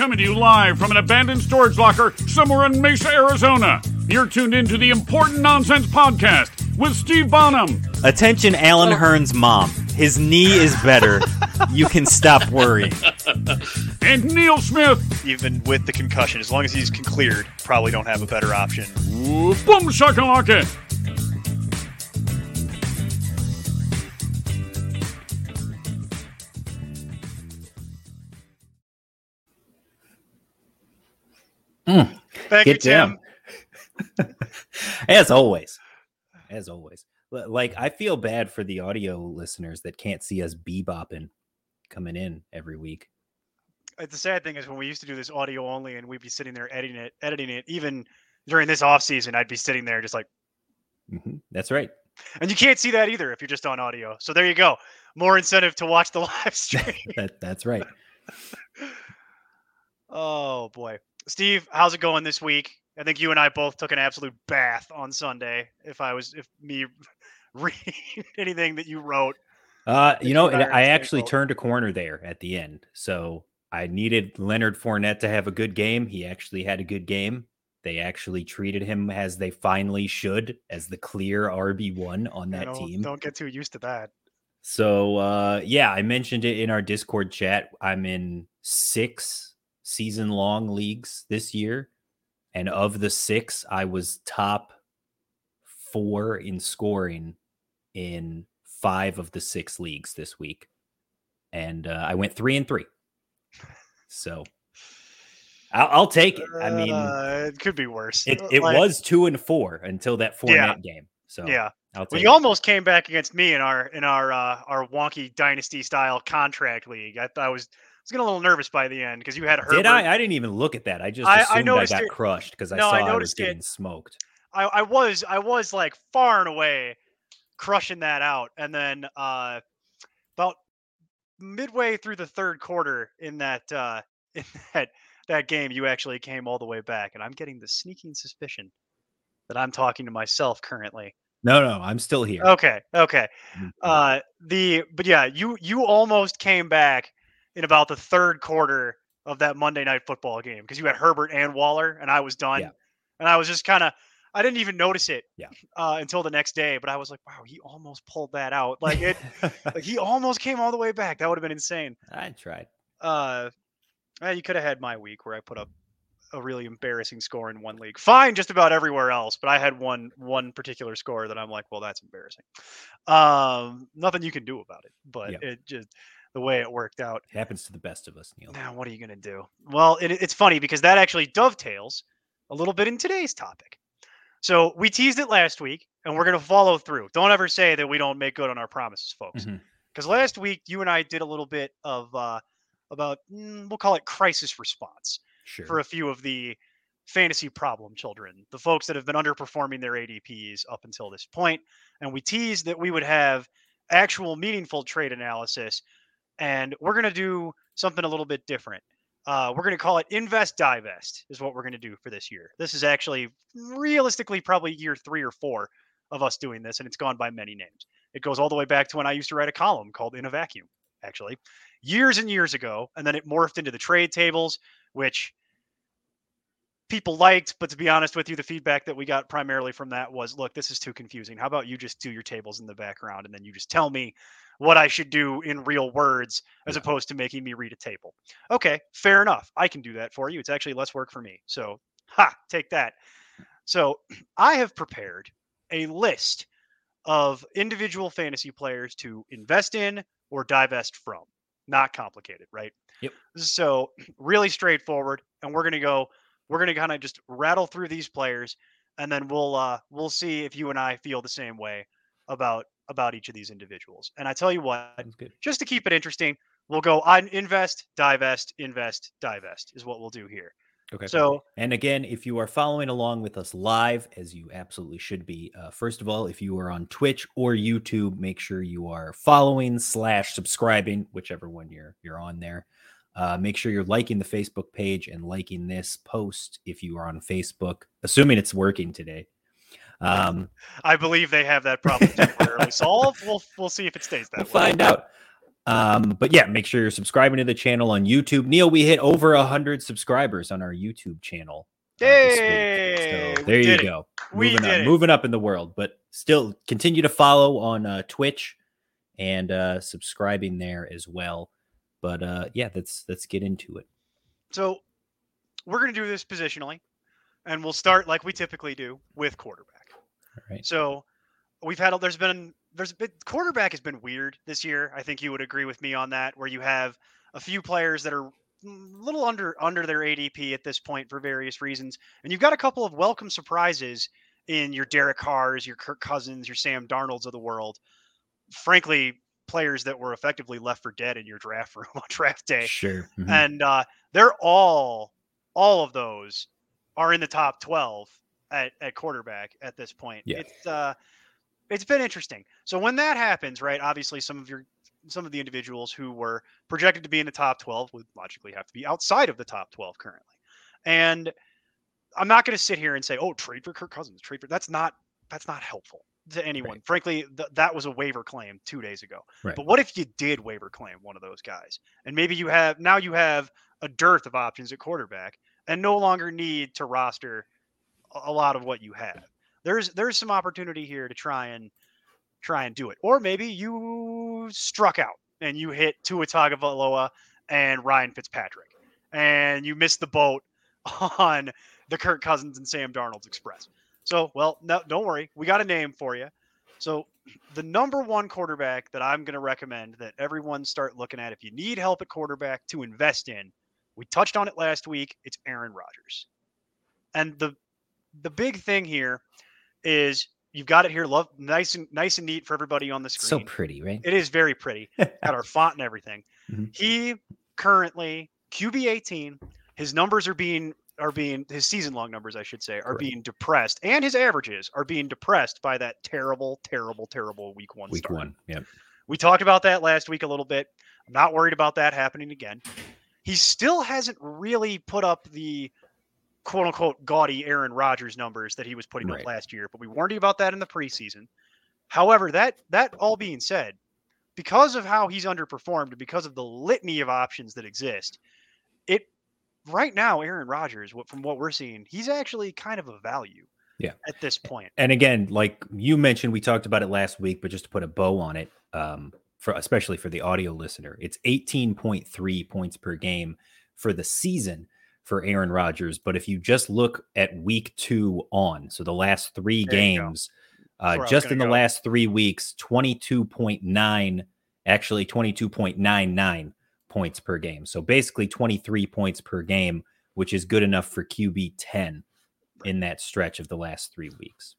Coming to you live from an abandoned storage locker somewhere in Mesa, Arizona. You're tuned into the Important Nonsense Podcast with Steve Bonham. Attention, Alan oh. Hearn's mom. His knee is better. you can stop worrying. And Neil Smith. Even with the concussion, as long as he's cleared, probably don't have a better option. Ooh, boom shakalaka. Thank you, Get Tim. As always. As always. Like, I feel bad for the audio listeners that can't see us bebopping coming in every week. Uh, The sad thing is when we used to do this audio only, and we'd be sitting there editing it, editing it. Even during this off season, I'd be sitting there just like, Mhm, That's right. and you can't see that either if you're just on audio. So there you go. More incentive to watch the live stream. that, that's right. oh boy, Steve, how's it going this week? I think you and I both took an absolute bath on Sunday. If I was, if me read anything that you wrote, Uh, you know, and I actually turned a corner there at the end. So I needed Leonard Fournette to have a good game. He actually had a good game. They actually treated him as they finally should, as the clear RB one on you that know, team. don't get too used to that. So uh yeah, I mentioned it in our Discord chat. I'm in six season long leagues this year. And of the six, I was top four in scoring in five of the six leagues this week. And uh, I went three and three. So I'll, I'll take it. I mean, Uh, it could be worse. it, it like- was two and four until that Fournette Yeah. game. So Yeah. You almost came back against me in our in our uh, our wonky dynasty style contract league. I, thought I was was getting a little nervous by the end because you had Herbert. Did I? I didn't even look at that. I just I- I assumed I, noticed got it- crushed because I No, saw I I, was noticed it. getting smoked. I, I was I was like far and away crushing that out, and then uh, about midway through the third quarter in that uh, in that that game, you actually came all the way back, and I'm getting the sneaking suspicion that I'm talking to myself currently. No, no, I'm still here. Okay, okay. Mhm. Uh, the but yeah, you you almost came back in about the third quarter of that Monday night football game because you had Herbert and Waller, and I was done, Yeah. and I was just kind of I didn't even notice it Yeah. uh, until the next day, but I was like, wow, he almost pulled that out, like it, like he almost came all the way back. That would have been insane. I tried. Uh, you could have had my week where I put up a really embarrassing score in one league. Fine, just about everywhere else, but I had one one particular score that I'm like, well, that's embarrassing. Um, nothing you can do about it, but Yep. it just the way it worked out. happens to the best of us, Neil. Now, what are you gonna do? Well, it, it's funny because that actually dovetails a little bit in today's topic. So we teased it last week, and we're gonna follow through. Don't ever say that we don't make good on our promises, folks because last week you and I did a little bit of uh, about mm, we'll call it crisis response Sure. for a few of the fantasy problem children, the folks that have been underperforming their ADPs up until this point. And we teased that we would have actual meaningful trade analysis, and we're going to do something a little bit different. Uh, we're going to call it invest divest is what we're going to do for this year. This is actually realistically probably year three or four of us doing this, and it's gone by many names. It goes all the way back to when I used to write a column called In a Vacuum, actually, years and years ago. And then it morphed into the trade tables, which people liked. But to be honest with you, the feedback that we got primarily from that was look, this is too confusing. How about you just do your tables in the background and then you just tell me what I should do in real words as Yeah. opposed to making me read a table? Okay, fair enough. I can do that for you. It's actually less work for me. So, ha, take that. So, I have prepared a list of individual fantasy players to invest in or divest from. Not complicated, right? Yep. So, really straightforward. And we're going to go, we're going to kind of just rattle through these players and then we'll uh we'll see if you and I feel the same way about about each of these individuals. And I tell you what, just to keep it interesting, we'll go on invest, divest, invest, divest is what we'll do here. Okay. So, And again, if you are following along with us live, as you absolutely should be, uh, first of all, if you are on Twitch or YouTube, make sure you are following slash subscribing, whichever one you're you're on there. Uh, make sure you're liking the Facebook page and liking this post if you are on Facebook, assuming it's working today. Um, I believe they have that problem temporarily solved. We'll we'll see if it stays that we'll way. find out. Um, but yeah, make sure you're subscribing to the channel on YouTube. Neil, we hit over a hundred subscribers on our YouTube channel. uh. Hey, So there you it. go. We moving up, moving up in the world, but still continue to follow on uh, Twitch and uh, subscribing there as well. But uh, yeah, let's let's get into it. So we're going to do this positionally, and we'll start like we typically do with quarterback. All right. So we've had there's been there's been quarterback has been weird this year. I think you would agree with me on that, where you have a few players that are a little under under their ADP at this point for various reasons, and you've got a couple of welcome surprises in your Derek Carrs, your Kirk Cousins, your Sam Darnolds of the world. Frankly, players that were effectively left for dead in your draft room on draft day Sure. Mhm. and uh, they're all all of those are in the top 12 at, at quarterback at this point Yeah. it's uh it's been interesting so when that happens right obviously some of your some of the individuals who were projected to be in the top 12 would logically have to be outside of the top 12 currently and i'm not going to sit here and say oh trade for kirk cousins trade for that's not that's not helpful to anyone frankly th- that was a waiver claim two days ago Right. but what if you did waiver claim one of those guys and maybe you have now you have a dearth of options at quarterback and no longer need to roster a- a lot of what you have. There's there's some opportunity here to try and try and do it. Or maybe you struck out and you hit Tua Tagovailoa and Ryan Fitzpatrick and you missed the boat on the Kirk Cousins and Sam Darnold's Express. So, well, no, don't worry. We got a name for you. So, the number one quarterback that I'm going to recommend that everyone start looking at if you need help at quarterback to invest in, we touched on it last week. It's Aaron Rodgers. And the the big thing here is you've got it here love nice and nice and neat for everybody on the screen. so pretty, right? it is very pretty. Got our font and everything. Mhm. He currently QB 18. His numbers are being are being his season long numbers, I should say, are Correct. being depressed, and his averages are being depressed by that terrible, terrible, terrible week one Week start. one. Yep. We talked about that last week a little bit. I'm not worried about that happening again. He still hasn't really put up the quote unquote gaudy Aaron Rodgers numbers that he was putting Right. up last year, but we warned you about that in the preseason. However, that that all being said, because of how he's underperformed because of the litany of options that exist, right now Aaron Rodgers, what from what we're seeing, he's actually kind of a value. Yeah. At this point. And again, like you mentioned, we talked about it last week, but just to put a bow on it, um, for especially for the audio listener, it's 18.3 points per game for the season for Aaron Rodgers. But if you just look at week two on, so the last three There games, That's where I uh, just in the go. last three weeks, 22.9, actually 22.99 points per game. So basically 23 points per game, which is good enough for QB 10 in that stretch of the last three weeks.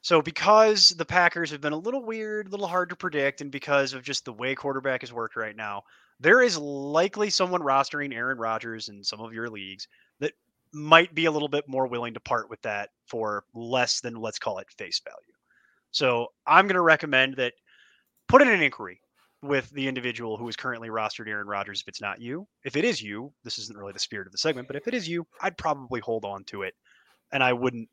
So because the Packers have been a little weird, a little hard to predict, and because of just the way quarterback has worked right now, there is likely someone rostering Aaron Rodgers in some of your leagues that might be a little bit more willing to part with that for less than let's call it face value. So I'm going to recommend that put in an inquiry with the individual who is currently rostered Aaron Rodgers if it's not you. If it is you, this isn't really the spirit of the segment, but if it is you, I'd probably hold on to it and I wouldn't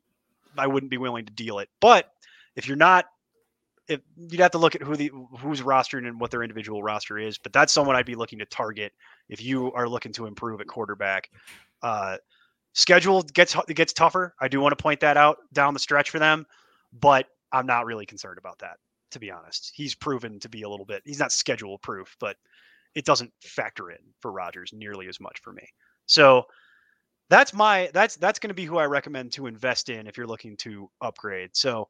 I wouldn't be willing to deal it. But if you're not, if you'd have to look at who the who's rostered and what their individual roster is. But that's someone I'd be looking to target if you are looking to improve at quarterback. Uh, schedule gets gets tougher. I do want to point that out down the stretch for them, but I'm not really concerned about that. To be honest, he's proven to be a little bit. He's not schedule proof, but it doesn't factor in for Rodgers nearly as much for me. So that's my that's that's going to be who I recommend to invest in if you're looking to upgrade. So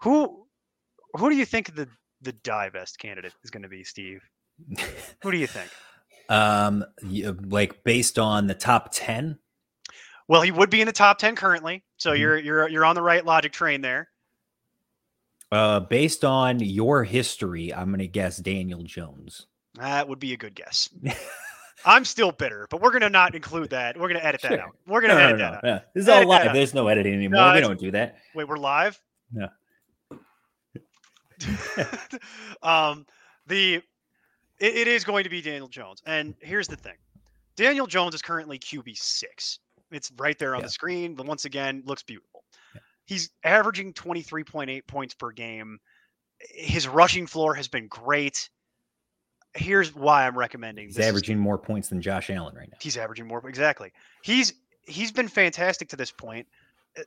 who who do you think the the divest candidate is going to be, Steve? Who do you think? Um, like based on the top ten. Well, he would be in the top 10 currently. So Mhm. you're you're you're on the right logic train there. Uh, based on your history, I'm gonna guess Daniel Jones. That would be a good guess. I'm still bitter, but we're going to not include that. We're going to edit that Sure. out. We're going to no, edit no, that out. no. This is Edit all live. There's no editing anymore. No, we don't do that. Wait, we're live? No. um, the it, it is going to be Daniel Jones, and here's the thing: Daniel Jones is currently QB six. It's right there on Yeah. the screen, but once again, looks beautiful. He's averaging 23.8 points per game. His rushing floor has been great. here's why I'm recommending. He's this is- averaging more points than Josh Allen right now. he's averaging more exactly. He's he's been fantastic to this point.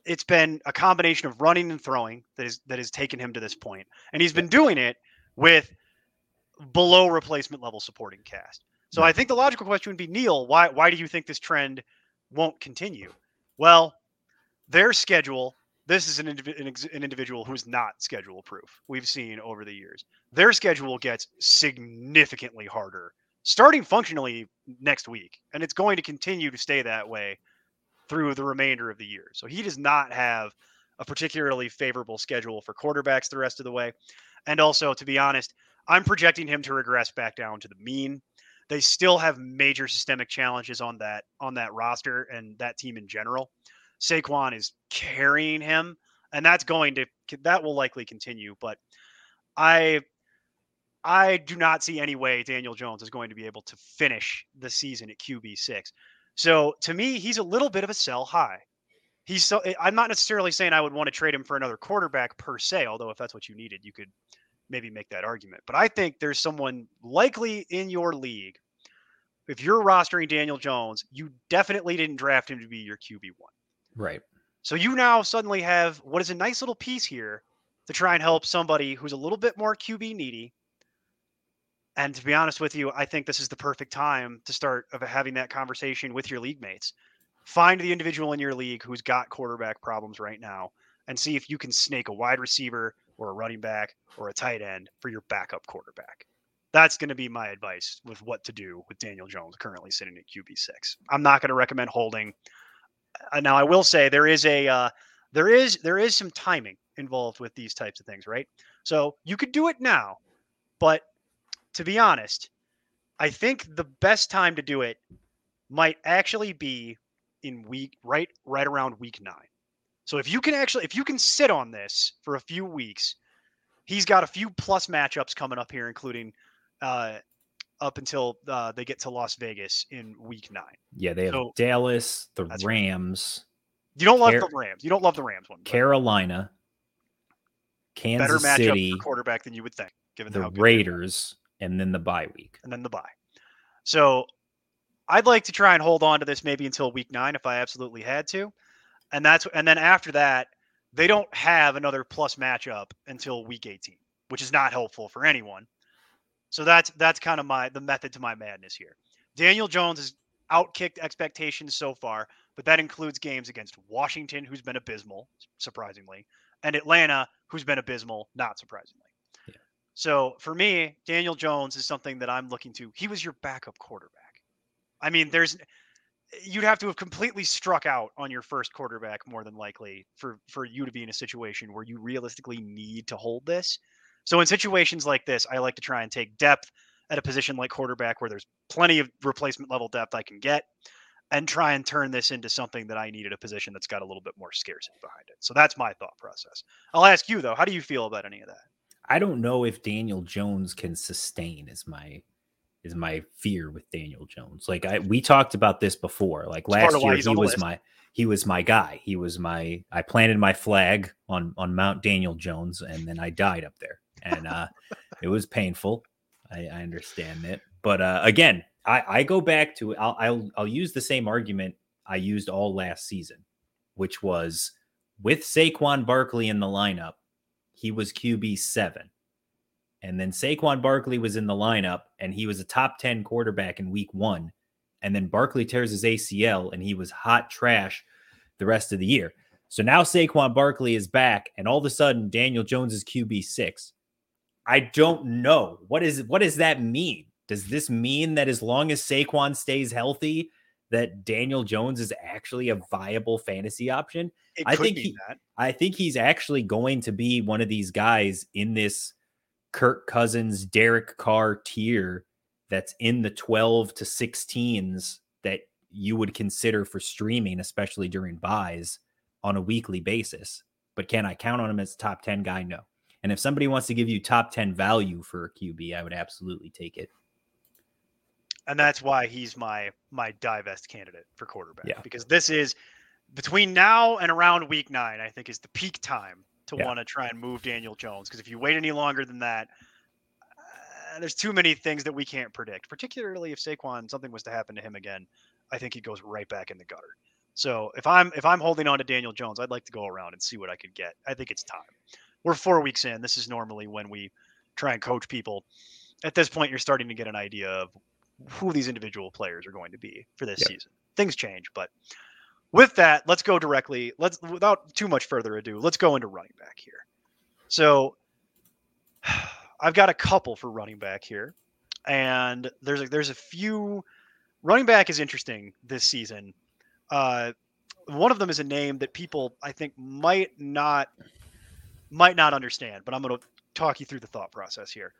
It's been a combination of running and throwing that is that has taken him to this point, and he's been doing it with below replacement level supporting cast. So I think the logical question would be, Neil, why why do you think this trend won't continue? Well, their schedule. This is an, indivi- an, ex- an individual who's not schedule proof. We've seen over the years. Their schedule gets significantly harder starting functionally next week, and it's going to continue to stay that way through the remainder of the year. So he does not have a particularly favorable schedule for quarterbacks the rest of the way. And also, to be honest, I'm projecting him to regress back down to the mean. They still have major systemic challenges on that on that roster and that team in general. Saquon is carrying him, and that's going to that will likely continue. But I I do not see any way Daniel Jones is going to be able to finish the season at QB six. So to me, he's a little bit of a sell high. He's so eh, I'm not necessarily saying I would want to trade him for another quarterback per se, although if that's what you needed, you could maybe make that argument. But I think there's someone likely in your league. If you're rostering Daniel Jones, you definitely didn't draft him to be your QB one. Right. So you now suddenly have what is a nice little piece here to try and help somebody who's a little bit more QB needy. And to be honest with you, I think this is the perfect time to start of having that conversation with your league mates. Find the individual in your league who's got quarterback problems right now and see if you can snake a wide receiver or a running back or a tight end for your backup quarterback. That's going to be my advice with what to do with Daniel Jones currently sitting at QB6. I'm not going to recommend holding now I will say there is a uh, there is there is some timing involved with these types of things, right? So you could do it now, but to be honest, I think the best time to do it might actually be in week right right around week 9. So if you can actually if you can sit on this for a few weeks, he's got a few plus matchups coming up here including uh up until uh, they get to Las Vegas in week 9. Yeah, they have So- Dallas, the That's right. Rams, You don't love Car- the Rams. You don't love the Rams one. but- Carolina, better Kansas matchup City, for quarterback than you would think, given the how good they are, Raiders, and then the bye week. and then the bye. So I'd like to try and hold on to this maybe until week nine if I absolutely had to, and that's and then after that they don't have another plus matchup until week 18, which is not helpful for anyone. So that's that's kind of my the method to my madness here. Daniel Jones has outkicked expectations so far, but that includes games against Washington, who's been abysmal, surprisingly, and Atlanta, who's been abysmal, not surprisingly. Yeah. So for me, Daniel Jones is something that I'm looking to. He was your backup quarterback. I mean, there's you'd have to have completely struck out on your first quarterback more than likely for for you to be in a situation where you realistically need to hold this. So in situations like this, I like to try and take depth at a position like quarterback where there's plenty of replacement level depth I can get and try and turn this into something that I need at a position that's got a little bit more scarcity behind it. So that's my thought process. I'll ask you though, how do you feel about any of that? I don't know if Daniel Jones can sustain is my is my fear with Daniel Jones. Like I we talked about this before. Like part last year he was list. my he was my guy. He was my I planted my flag on on Mount Daniel Jones and then I died up there. And uh it was painful. I, I understand it. But uh again, I, I go back to I'll, I'll I'll use the same argument I used all last season, which was with Saquon Barkley in the lineup, he was QB seven. And then Saquon Barkley was in the lineup and he was a top 10 quarterback in week one. And then Barkley tears his ACL and he was hot trash the rest of the year. So now Saquon Barkley is back and all of a sudden Daniel Jones is QB six. I don't know. What is what does that mean? Does this mean that as long as Saquon stays healthy, that Daniel Jones is actually a viable fantasy option? It I think he- that. I think he's actually going to be one of these guys in this Kirk Cousins, Derek Carr tier that's in the 12 to 16s that you would consider for streaming, especially during buys on a weekly basis. But can I count on him as a top 10 guy? No. And if somebody wants to give you top 10 value for a QB, I would absolutely take it. and that's why he's my my divest candidate for quarterback Yeah. because this is between now and around week nine i think is the peak time to Yeah. want to try and move daniel jones because if you wait any longer than that uh, there's too many things that we can't predict, particularly if Saquon something was to happen to him again. I think he goes right back in the gutter. So if I'm if I'm holding on to Daniel Jones, I'd like to go around and see what I could get. I think it's time. We're four weeks in. This is normally when we try and coach people. At this point, you're starting to get an idea of who these individual players are going to be for this yep. season. Things change, but with that, let's go directly. Let's without too much further ado, let's go into running back here. So I've got a couple for running back here, and there's a, there's a few. Running back is interesting this season. Uh, one of them is a name that people I think might not might not understand, but I'm going to talk you through the thought process here.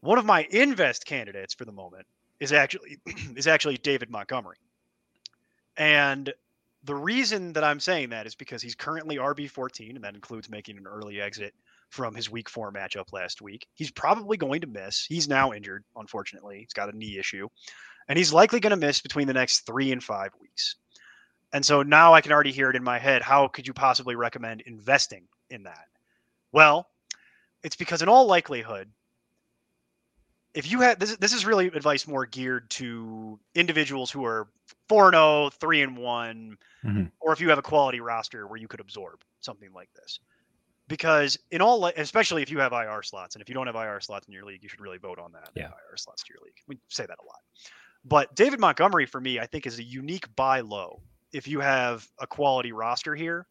One of my invest candidates for the moment is actually is actually David Montgomery, and the reason that I'm saying that is because he's currently RB 14, and that includes making an early exit from his week four matchup last week. He's probably going to miss. He's now injured, unfortunately. He's got a knee issue, and he's likely going to miss between the next three and five weeks. And so now I can already hear it in my head. How could you possibly recommend investing in that? Well, it's because in all likelihood, if you had this, this is really advice more geared to individuals who are 4 0, 3 and one mm-hmm. or if you have a quality roster where you could absorb something like this. Because in all, especially if you have IR slots, and if you don't have IR slots in your league, you should really vote on that. Yeah, IR slots to your league. We say that a lot. But David Montgomery for me, I think, is a unique buy low if you have a quality roster here,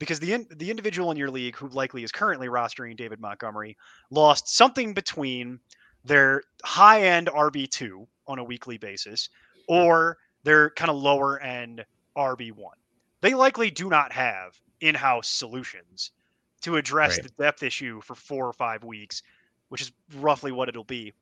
because the in, the individual in your league who likely is currently rostering David Montgomery lost something between their high end RB two on a weekly basis hmm. or their kind of lower end RB1. They likely do not have in house solutions to address right. the depth issue for four or five weeks, which is roughly what it'll be.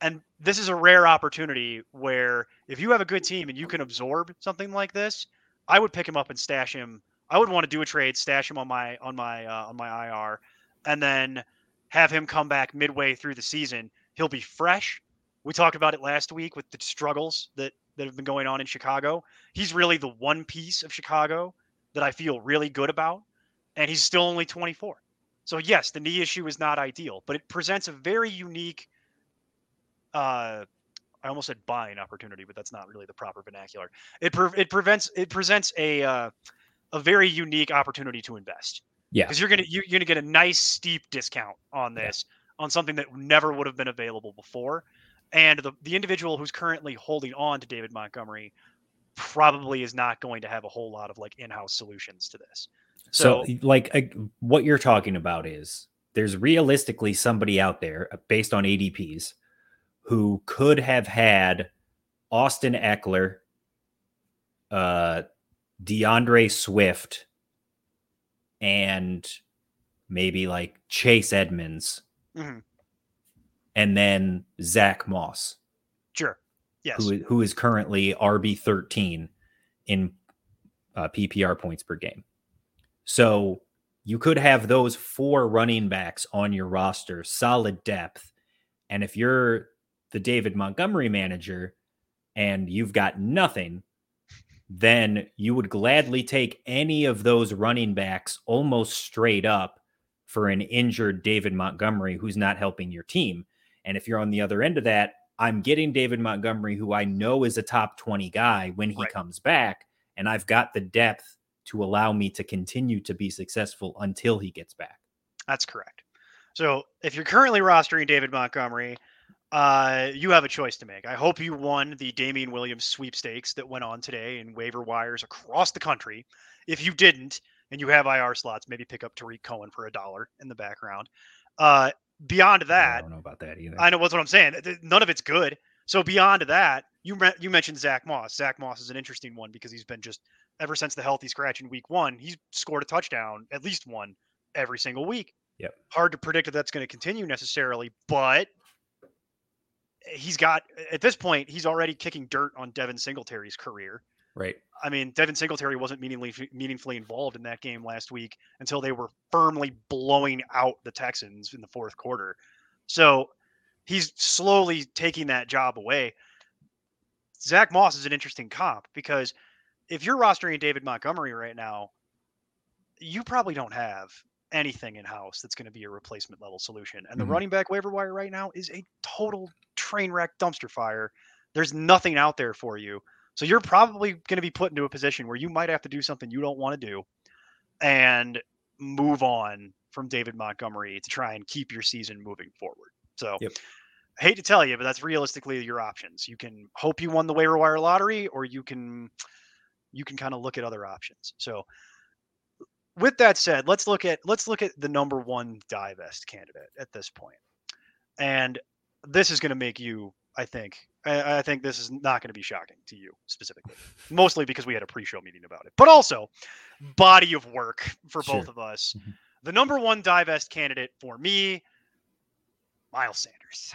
And this is a rare opportunity where if you have a good team and you can absorb something like this, I would pick him up and stash him. I would want to do a trade, stash him on my on my uh, on my IR, and then have him come back midway through the season. He'll be fresh. We talked about it last week with the struggles that that have been going on in Chicago. He's really the one piece of Chicago that I feel really good about, and he's still only 24. So yes, the knee issue is not ideal, but it presents a very unique. Uh, I almost said buying opportunity, but that's not really the proper vernacular. It pre- it prevents it presents a uh, a very unique opportunity to invest. Yeah, because you're gonna you, you're gonna get a nice steep discount on this yeah. on something that never would have been available before and the, the individual who's currently holding on to David Montgomery probably is not going to have a whole lot of like in-house solutions to this. So, so like what you're talking about is there's realistically somebody out there uh, based on ADPs who could have had Austin Ekeler, uh, D'Andre Swift, and maybe like Chase Edmonds mm-hmm and then Zach Moss. Sure. Yes. Who, who is currently RB 13 in uh, PPR points per game. So you could have those four running backs on your roster, solid depth. And if you're the David Montgomery manager and you've got nothing, then you would gladly take any of those running backs almost straight up for an injured David Montgomery who's not helping your team. And if you're on the other end of that, I'm getting David Montgomery, who I know is a top 20 guy when he right. comes back. And I've got the depth to allow me to continue to be successful until he gets back. That's correct. So if you're currently rostering David Montgomery, uh, you have a choice to make. I hope you won the Damien Williams sweepstakes that went on today in waiver wires across the country. If you didn't, and you have IR slots, maybe pick up Tarik Cohen for a dollar in the background. Uh, beyond that, I don't know about that either. I know what I'm saying. None of it's good. So beyond that, you you mentioned Zach Moss. Zach Moss is an interesting one because he's been just ever since the healthy scratch in week one, he's scored a touchdown, at least one, every single week. Yep. Hard to predict if that's going to continue necessarily, but he's got at this point he's already kicking dirt on Devin Singletary's career. Right. I mean, Devin Singletary wasn't meaningfully meaningfully involved in that game last week until they were firmly blowing out the Texans in the fourth quarter. So he's slowly taking that job away. Zach Moss is an interesting comp because if you're rostering David Montgomery right now, you probably don't have anything in house that's going to be a replacement level solution. And the Mhm. running back waiver wire right now is a total train wreck dumpster fire. There's nothing out there for you. So you're probably going to be put into a position where you might have to do something you don't want to do and move on from David Montgomery to try and keep your season moving forward. So Yep. I hate to tell you, but that's realistically your options. You can hope you won the waiver wire lottery, or you can you can kind of look at other options. So with that said, let's look at let's look at the number one divest candidate at this point. And this is going to make you, I think, I, I think this is not going to be shocking to you specifically, mostly because we had a pre-show meeting about it, but also body of work for both of us. Mhm. The number one divest candidate for me, Miles Sanders.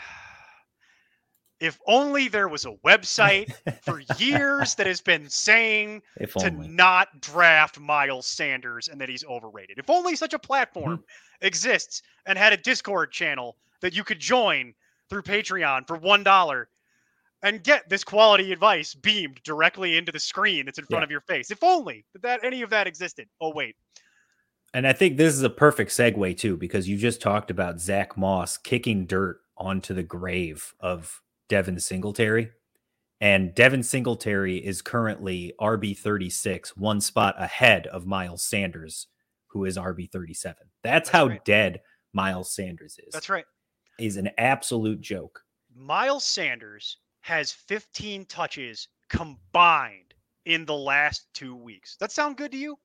If only there was a website for years that has been saying if to only. not draft Miles Sanders and that he's overrated. If only such a platform Mm-hmm. exists and had a Discord channel that you could join through Patreon for one dollar and get this quality advice beamed directly into the screen that's in front Yeah. of your face. If only that any of that existed. Oh wait, And I think this is a perfect segue too, because you just talked about Zach Moss kicking dirt onto the grave of Devin Singletary. And Devin Singletary is currently RB 36, one spot ahead of Miles Sanders, who is RB 37. That's, That's how right. dead Miles Sanders is. that's right. He's an absolute joke. Miles Sanders has 15 touches combined in the last two weeks. That sound good to you?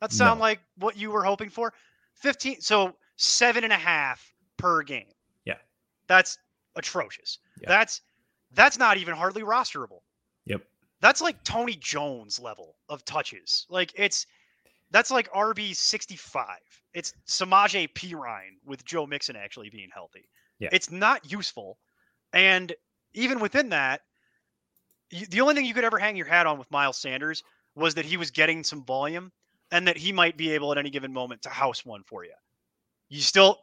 That sound No. like what you were hoping for? 15, so seven and a half per game. Yeah. That's atrocious. Yeah. That's that's not even hardly rosterable. Yep. That's like Tony Jones level of touches. Like it's that's like RB 65. It's Samaje Perine with Joe Mixon actually being healthy. Yeah. It's not useful. And even within that, the only thing you could ever hang your hat on with Miles Sanders was that he was getting some volume and that he might be able at any given moment to house one for you. You still,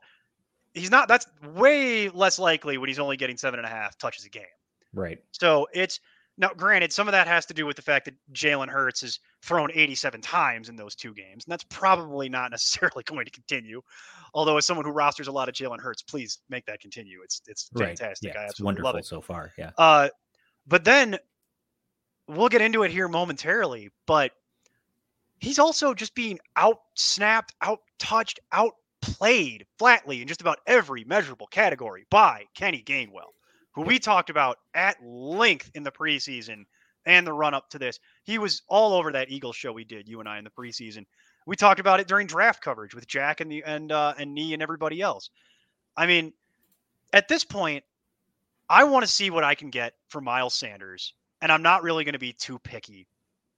he's not, that's way less likely when he's only getting seven and a half touches a game. Right. So it's now granted, some of that has to do with the fact that Jalen Hurts has thrown 87 times in those two games, and that's probably not necessarily going to continue. Although, as someone who rosters a lot of Jalen Hurts, please make that continue. It's it's Right. fantastic. Yeah, I it's absolutely wonderful love it. so far. Yeah. Uh, but then we'll get into it here momentarily. But he's also just being out snapped, out touched, outplayed flatly in just about every measurable category by Kenny Gainwell, who we talked about at length in the preseason and the run up to this. He was all over that Eagles show we did, you and I, in the preseason. We talked about it during draft coverage with Jack and the and uh, and Nee and everybody else. I mean, at this point, I want to see what I can get for Miles Sanders, and I'm not really going to be too picky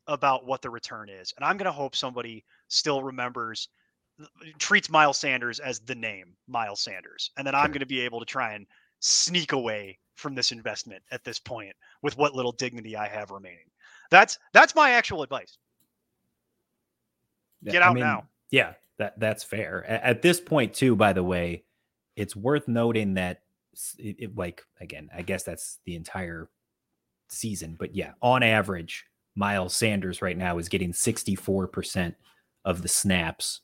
about what the return is. And I'm going to hope somebody still remembers treats Miles Sanders as the name Miles Sanders, and then I'm going to be able to try and sneak away from this investment at this point with what little dignity I have remaining. That's that's my actual advice. Get I out mean, now. Yeah, that that's fair. A- At, this point, too, by the way, it's worth noting that, it, it- like, again, I guess that's the entire season, but yeah, on average, Miles Sanders right now is getting 64% of the snaps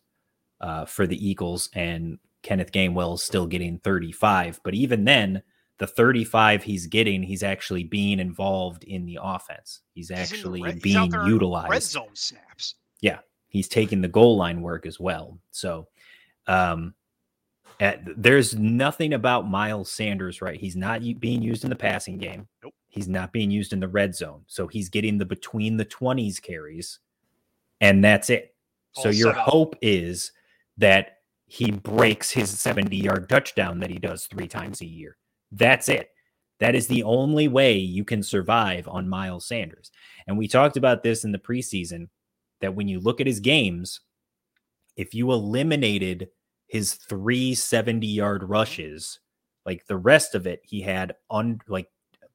uh, for the Eagles, and Kenneth Gainwell is still getting 35. But even then, the 35 he's getting, he's actually being involved in the offense. He's He's actually red- he's being in utilized Red zone snaps. Yeah. He's taking the goal line work as well. So um at, there's nothing about Miles Sanders right. He's not being used in the passing game. Nope. He's not being used in the red zone. So he's getting the between the 20s carries and that's it. So your hope is that he breaks his 70 yard touchdown that he does three times a year. That's it. That is the only way you can survive on Miles Sanders. And we talked about this in the preseason that when you look at his games, if you eliminated his three 70 yard mm-hmm. rushes, like the rest of it, he had on like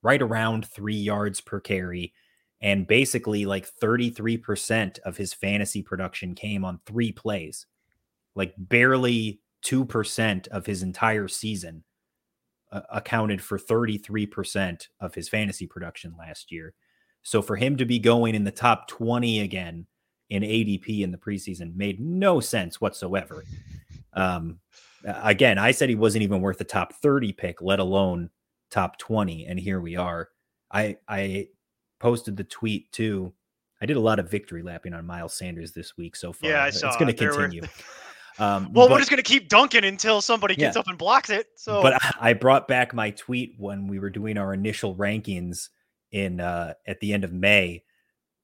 right around three yards per carry. And basically, like 33% of his fantasy production came on three plays, like barely 2% of his entire season uh, accounted for 33% of his fantasy production last year. So for him to be going in the top 20 again in ADP in the preseason made no sense whatsoever. Um, again, I said he wasn't even worth a top 30 pick, let alone top 20. And here we are. I I posted the tweet too. I did a lot of victory lapping on Miles Sanders this week so far. Yeah, I saw. It's going to There were- continue. Um, well, but, we're just gonna keep dunking until somebody gets Yeah. up and blocks it. So, but I- I brought back my tweet when we were doing our initial rankings in uh, at the end of May,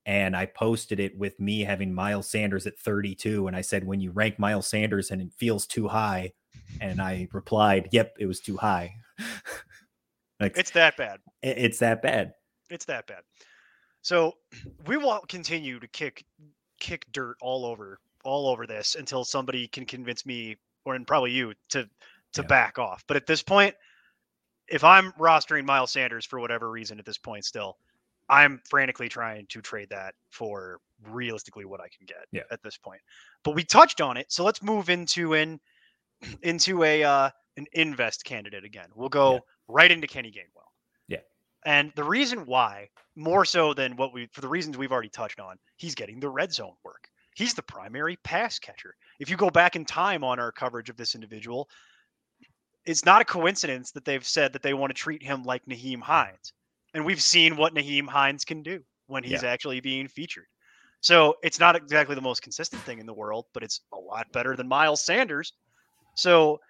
and I posted it with me having Miles Sanders at 32, and I said, "When you rank Miles Sanders and it feels too high," and I replied, "Yep, it was too high." like it's that bad. it- it's that bad. It's that bad. So we will continue to kick kick dirt all over all over this until somebody can convince me or and probably you to to Yeah. back off. But at this point, if I'm rostering Miles Sanders for whatever reason at this point still, I'm frantically trying to trade that for realistically what I can get Yeah. at this point. But we touched on it, so let's move into an into a uh, an invest candidate again. We'll go Yeah. right into Kenny Gainwell. Yeah. And the reason why, more so than what we for the reasons we've already touched on, he's getting the red zone work. He's the primary pass catcher. If you go back in time on our coverage of this individual, it's not a coincidence that they've said that they want to treat him like Nyheim Hines. And we've seen what Nyheim Hines can do when he's actually being featured. So it's not exactly the most consistent thing in the world, but it's a lot better than Miles Sanders. So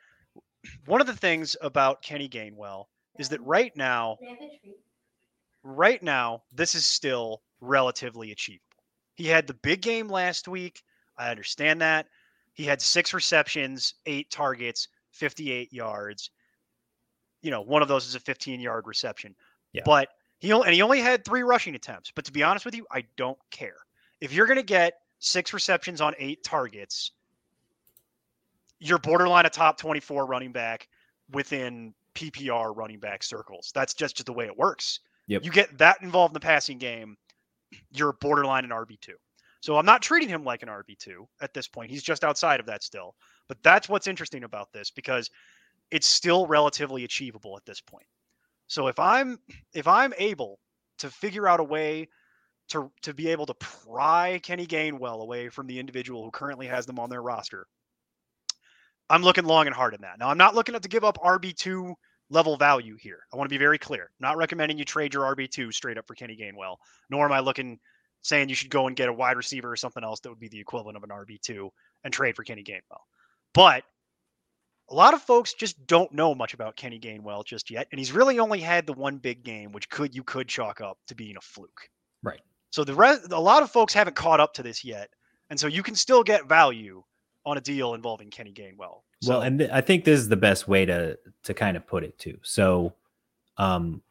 one of the things about Kenny Gainwell is that right now, right now, this is still relatively achievable. He had the big game last week. I understand that. He had six receptions, eight targets, 58 yards. You know, one of those is a 15 yard reception. Yeah. But he only, and he only had three rushing attempts. But to be honest with you, I don't care. If you're going to get six receptions on eight targets, you're borderline a top 24 running back within PPR running back circles. That's just, just the way it works. Yep. You get that involved in the passing game, you're borderline an RB2. So I'm not treating him like an RB2 at this point. He's just outside of that still. But that's what's interesting about this because it's still relatively achievable at this point. So if I'm if I'm able to figure out a way to to be able to pry Kenny Gainwell away from the individual who currently has them on their roster, I'm looking long and hard in that. Now I'm not looking to give up RB2 level value here. I want to be very clear. I'm not recommending you trade your RB2 straight up for Kenny Gainwell, nor am I looking saying you should go and get a wide receiver or something else that would be the equivalent of an RB2 and trade for Kenny Gainwell. But a lot of folks just don't know much about Kenny Gainwell just yet, and he's really only had the one big game, which could you could chalk up to being a fluke. Right. So the rest, a lot of folks haven't caught up to this yet, and so you can still get value on a deal involving Kenny Gainwell. So, well, and th- I think this is the best way to to kind of put it too. So, um,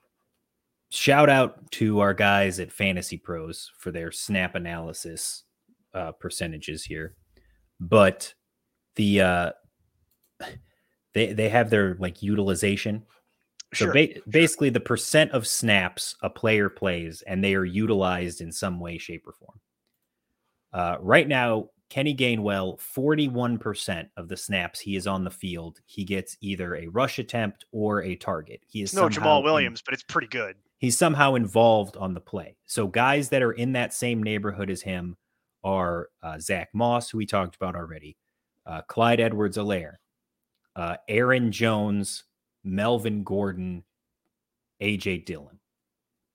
shout out to our guys at Fantasy Pros for their snap analysis uh, percentages here, but the uh, they they have their like utilization. So sure. ba- basically, the percent of snaps a player plays, and they are utilized in some way, shape, or form. Uh, right now, Kenny Gainwell, 41% of the snaps he is on the field, he gets either a rush attempt or a target. He is no Jamaal in- Williams, but it's pretty good. he's somehow involved on the play. So guys that are in that same neighborhood as him are uh, Zach Moss, who we talked about already, uh, Clyde Edwards-Helaire, uh, Aaron Jones, Melvin Gordon, AJ Dillon.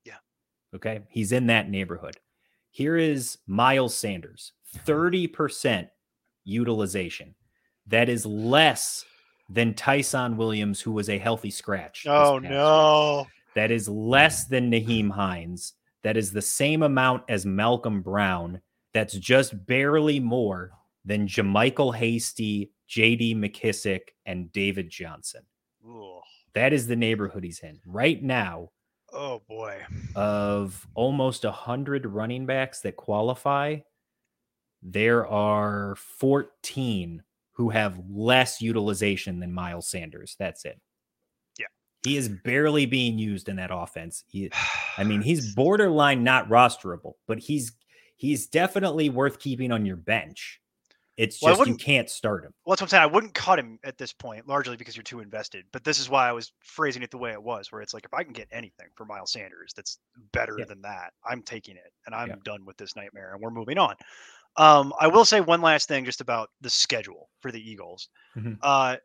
Yeah. Okay. He's in that neighborhood. Here is Miles Sanders, 30% utilization. That is less than Ty'Son Williams, who was a healthy scratch. Oh no. That is less than Nyheim Hines. That is the same amount as Malcolm Brown. That's just barely more than JaMycal Hasty, JD McKissic, and David Johnson. That is the neighborhood he's in. Right now, Oh boy. of almost 100 running backs that qualify, there are 14 who have less utilization than Miles Sanders. That's it. Yeah. He is barely being used in that offense. He I mean, he's borderline not rosterable, but he's he's definitely worth keeping on your bench. It's Well, just you can't start him. Well, that's what I'm saying. I wouldn't cut him at this point, largely because you're too invested. But this is why I was phrasing it the way it was, where it's like if I can get anything for Miles Sanders that's better Yeah. than that, I'm taking it, and I'm Yeah. done with this nightmare, and we're moving on. Um, I will say one last thing just about the schedule for the Eagles. Mhm. Uh,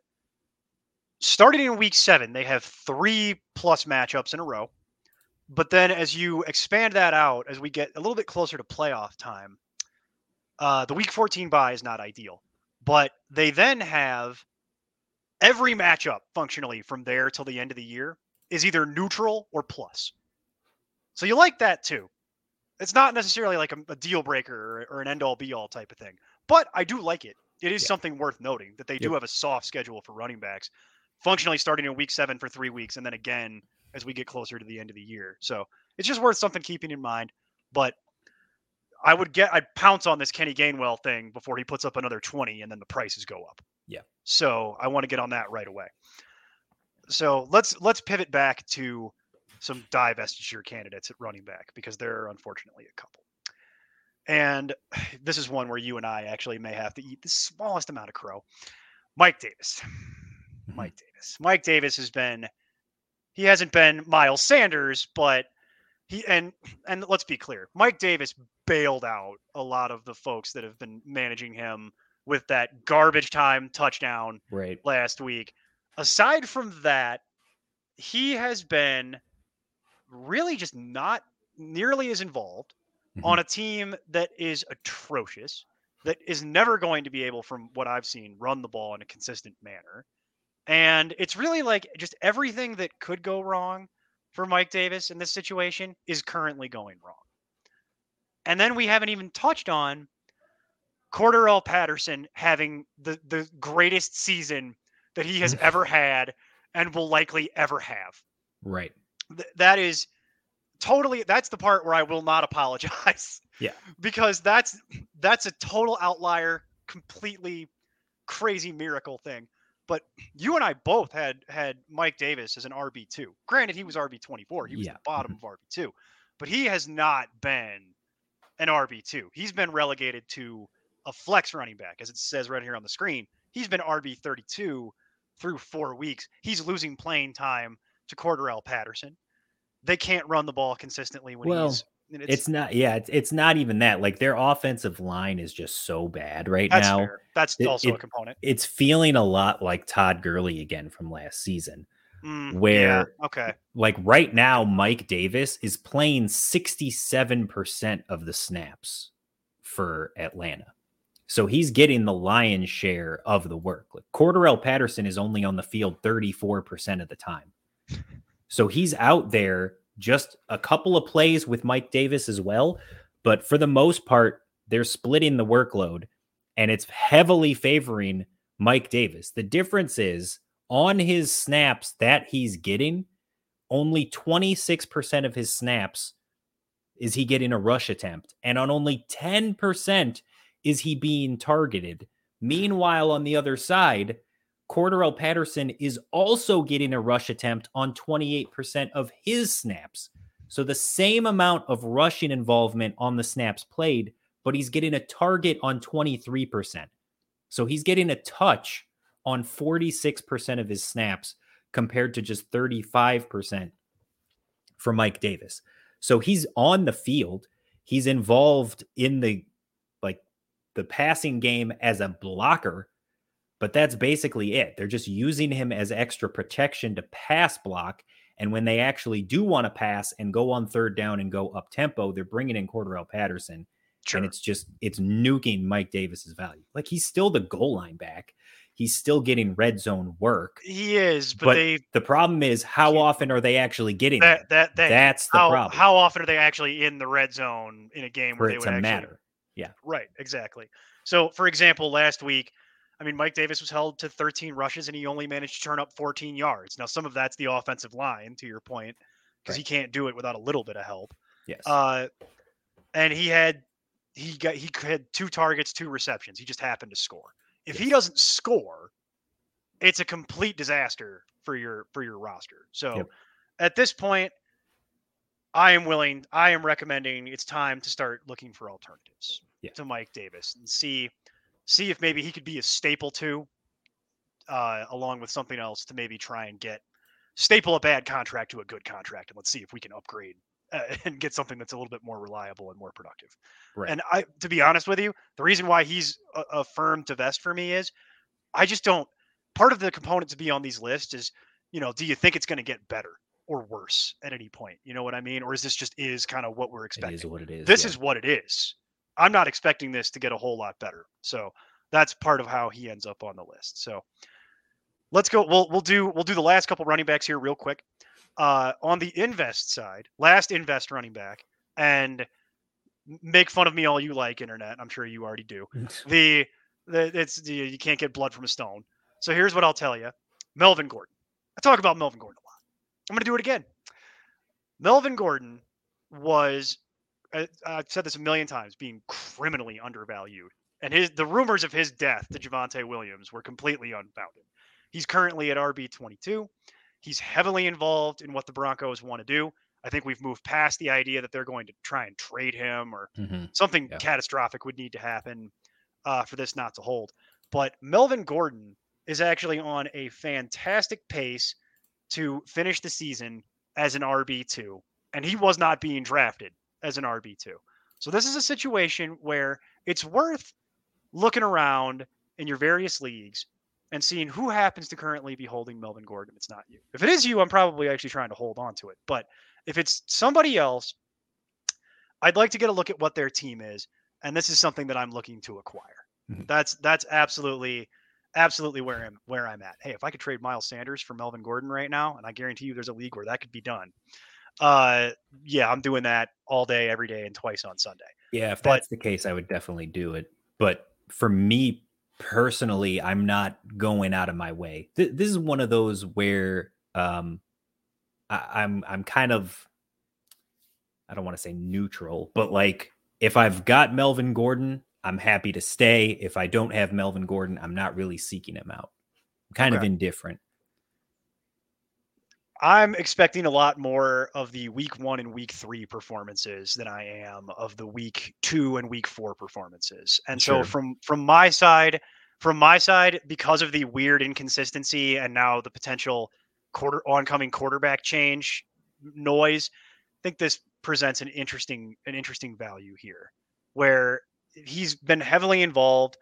starting in week seven, they have three plus matchups in a row. But then as you expand that out, as we get a little bit closer to playoff time, uh, the week 14 bye is not ideal. But they then have every matchup functionally from there till the end of the year is either neutral or plus. So you like that too. It's not necessarily like a, a deal breaker or, or an end all be all type of thing, but I do like it. It is Yeah. something worth noting that they do have a soft schedule for running backs, functionally starting in week seven for three weeks, and then again as we get closer to the end of the year. So it's just worth something keeping in mind. But I would get I'd pounce on this Kenny Gainwell thing before he puts up another 20 and then the prices go up. Yeah. So I want to get on that right away. So let's let's pivot back to some divestiture candidates at running back because there are unfortunately a couple. And this is one where you and I actually may have to eat the smallest amount of crow. Mike Davis. Mhm. Mike Davis. Mike Davis has been he hasn't been Miles Sanders, but he and and let's be clear, Mike Davis bailed out a lot of the folks that have been managing him with that garbage time touchdown Right. last week. Aside from that, he has been really just not nearly as involved mm-hmm. on a team that is atrocious, that is never going to be able, from what I've seen, run the ball in a consistent manner. And it's really like just everything that could go wrong for Mike Davis in this situation is currently going wrong. And then we haven't even touched on Cordarrelle Patterson having the, the greatest season that he has ever had and will likely ever have. Right. Th- that is totally that's the part where I will not apologize. Yeah. Because that's that's a total outlier, completely crazy miracle thing. But you and I both had had Mike Davis as an RB2. Granted he was RB24. He was Yeah. the bottom mm-hmm. of RB2. But he has not been an RB2. He's been relegated to a flex running back as it says right here on the screen. He's been RB32 through 4 weeks. He's losing playing time to Cordarrelle Patterson. They can't run the ball consistently when Well, he's and It's, not. Yeah. It's, it's not even that. Like their offensive line is just so bad right that's now. fair. That's it- also a component. It's feeling a lot like Todd Gurley again from last season. Mm, yeah, where- okay, Like right now, Mike Davis is playing 67% of the snaps for Atlanta. So he's getting the lion's share of the work. Like Cordarrelle Patterson is only on the field 34% of the time. So he's out there just a couple of plays with Mike Davis as well. But for the most part, they're splitting the workload and it's heavily favoring Mike Davis. The difference is on his snaps that he's getting, only 26% of his snaps is he getting a rush attempt. And on only 10% is he being targeted. Meanwhile, on the other side, Cordarrelle Patterson is also getting a rush attempt on 28% of his snaps. So the same amount of rushing involvement on the snaps played, but he's getting a target on 23%. So he's getting a touch on 46% of his snaps compared to just 35% for Mike Davis. So he's on the field. He's involved in the like the passing game as a blocker, but that's basically it. They're just using him as extra protection to pass block. And when they actually do want to pass and go on third down and go up tempo, they're bringing in Cordarrelle Patterson. sure. And it's just, it's nuking Mike Davis's value. Like he's still the goal line back. He's still getting red zone work. he is, but, but they The problem is how often are they actually getting that that that That's the how problem. how often are they actually in the red zone in a game for where they it would actually matter. Yeah. Right, exactly. So, for example, last week, I mean, Mike Davis was held to 13 rushes and he only managed to turn up 14 yards. Now, some of that's the offensive line, to your point, because he can't do it without a little bit of help. Yes. Uh, and he had he got he had two targets, two receptions. He just happened to score. If he doesn't score, it's a complete disaster for your for your roster. So, Yep. at this point, I am willing. I am recommending it's time to start looking for alternatives Yeah. to Mike Davis and see see if maybe he could be a staple too, uh, along with something else to maybe try and get staple a bad contract to a good contract, and let's see if we can upgrade uh, and get something that's a little bit more reliable and more productive. Right. And I, to be honest with you, the reason why he's a, a firm to vest for me is I just don't. Part of the component to be on these lists is, you know, do you think it's going to get better or worse at any point? You know what I mean? Or is this just is kind of what we're It expecting? is what it is. this yeah. is what it is. I'm not expecting this to get a whole lot better. So that's part of how he ends up on the list. So let's go. We'll we'll do we'll do the last couple running backs here real quick. Uh, on the invest side, last invest running back, and make fun of me all you like, internet. I'm sure you already do. The the it's the, you can't get blood from a stone. So here's what I'll tell you: Melvin Gordon. I talk about Melvin Gordon a lot. I'm going to do it again. Melvin Gordon was I- I've said this a million times, being criminally undervalued. And his the rumors of his death to Javonte Williams were completely unfounded. He's currently at RB 22. He's heavily involved in what the Broncos want to do. I think we've moved past the idea that they're going to try and trade him or Mhm. something Yeah. catastrophic would need to happen uh, for this not to hold. But Melvin Gordon is actually on a fantastic pace to finish the season as an RB2, and he was not being drafted as an RB2. So this is a situation where it's worth looking around in your various leagues and seeing who happens to currently be holding Melvin Gordon if it's not you. If it is you, I'm probably actually trying to hold on to it. But if it's somebody else, I'd like to get a look at what their team is, and this is something that I'm looking to acquire. Mhm. That's that's absolutely absolutely where I'm where I'm at. Hey, if I could trade Miles Sanders for Melvin Gordon right now, and I guarantee you there's a league where that could be done. Uh yeah, I'm doing that all day, every day, and twice on Sunday. Yeah, if But- that's the case, I would definitely do it. But for me personally, I'm not going out of my way. Th- this is one of those where um, I- I'm I'm kind of I don't want to say neutral, but like if I've got Melvin Gordon, I'm happy to stay. If I don't have Melvin Gordon, I'm not really seeking him out. I'm kind of indifferent. I'm expecting a lot more of the week one and week three performances than I am of the week two and week four performances. And so from from my side, from my side, because of the weird inconsistency and now the potential quarter oncoming quarterback change noise, I think this presents an interesting an interesting value here where he's been heavily involved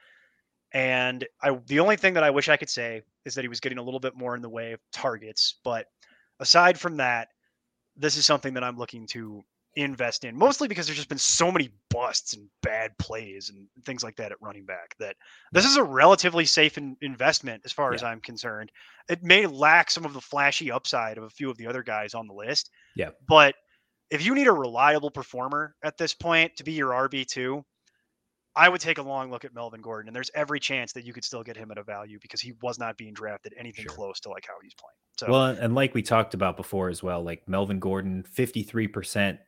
and I the only thing that I wish I could say is that he was getting a little bit more in the way of targets, but aside from that, this is something that I'm looking to invest in, mostly because there's just been so many busts and bad plays and things like that at running back that this is a relatively safe in, investment as far as I'm concerned. It may lack some of the flashy upside of a few of the other guys on the list. Yeah. But if you need a reliable performer at this point to be your RB2, I would take a long look at Melvin Gordon, and there's every chance that you could still get him at a value because he was not being drafted anything Sure. close to like how he's playing. So Well, and like we talked about before as well, like Melvin Gordon, 53%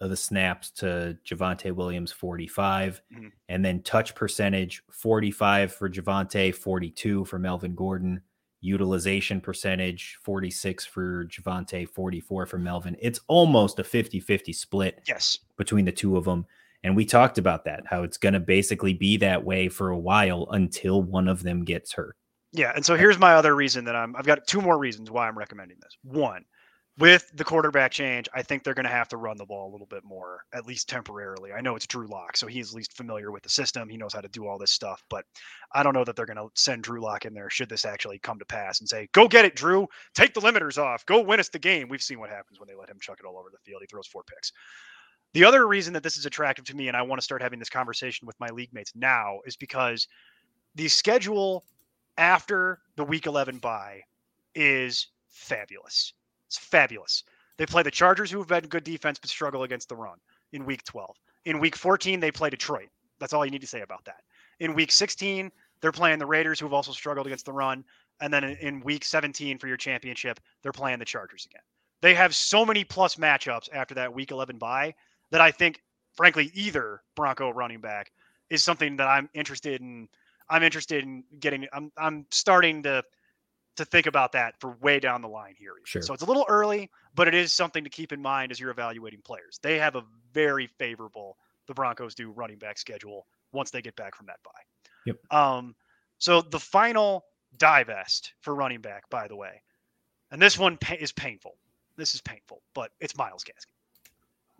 of the snaps to Javonte Williams, 45. Mhm. And then touch percentage, 45 for Javonte, 42 for Melvin Gordon. Utilization percentage, 46 for Javonte, 44 for Melvin. It's almost a 50 50 split yes, between the two of them. And we talked about that, how it's going to basically be that way for a while until one of them gets hurt. Yeah, and so here's my other reason that I'm I've got two more reasons why I'm recommending this. One, with the quarterback change, I think they're going to have to run the ball a little bit more, at least temporarily. I know it's Drew Lock, so he's at least familiar with the system. He knows how to do all this stuff, but I don't know that they're going to send Drew Lock in there should this actually come to pass and say, "Go get it, Drew. Take the limiters off. Go win us the game." We've seen what happens when they let him chuck it all over the field. He throws four picks. The other reason that this is attractive to me and I want to start having this conversation with my league mates now is because the schedule after the week 11 bye is fabulous. It's fabulous. They play the Chargers, who have had good defense but struggle against the run in week 12. In week 14, they play Detroit. That's all you need to say about that. In week 16, they're playing the Raiders, who have also struggled against the run. And then in, week 17 for your championship, they're playing the Chargers again. They have so many plus matchups after that week 11 bye that I think, frankly, either Bronco running back is something that I'm interested in. I'm interested in getting. I'm I'm starting to to think about that for way down the line here. Sure. So it's a little early, but it is something to keep in mind as you're evaluating players. They have a very favorable the Broncos do running back schedule once they get back from that bye. Yep. Um. So the final divest for running back, by the way, and this one pa- is painful. This is painful, but it's Myles Gaskin.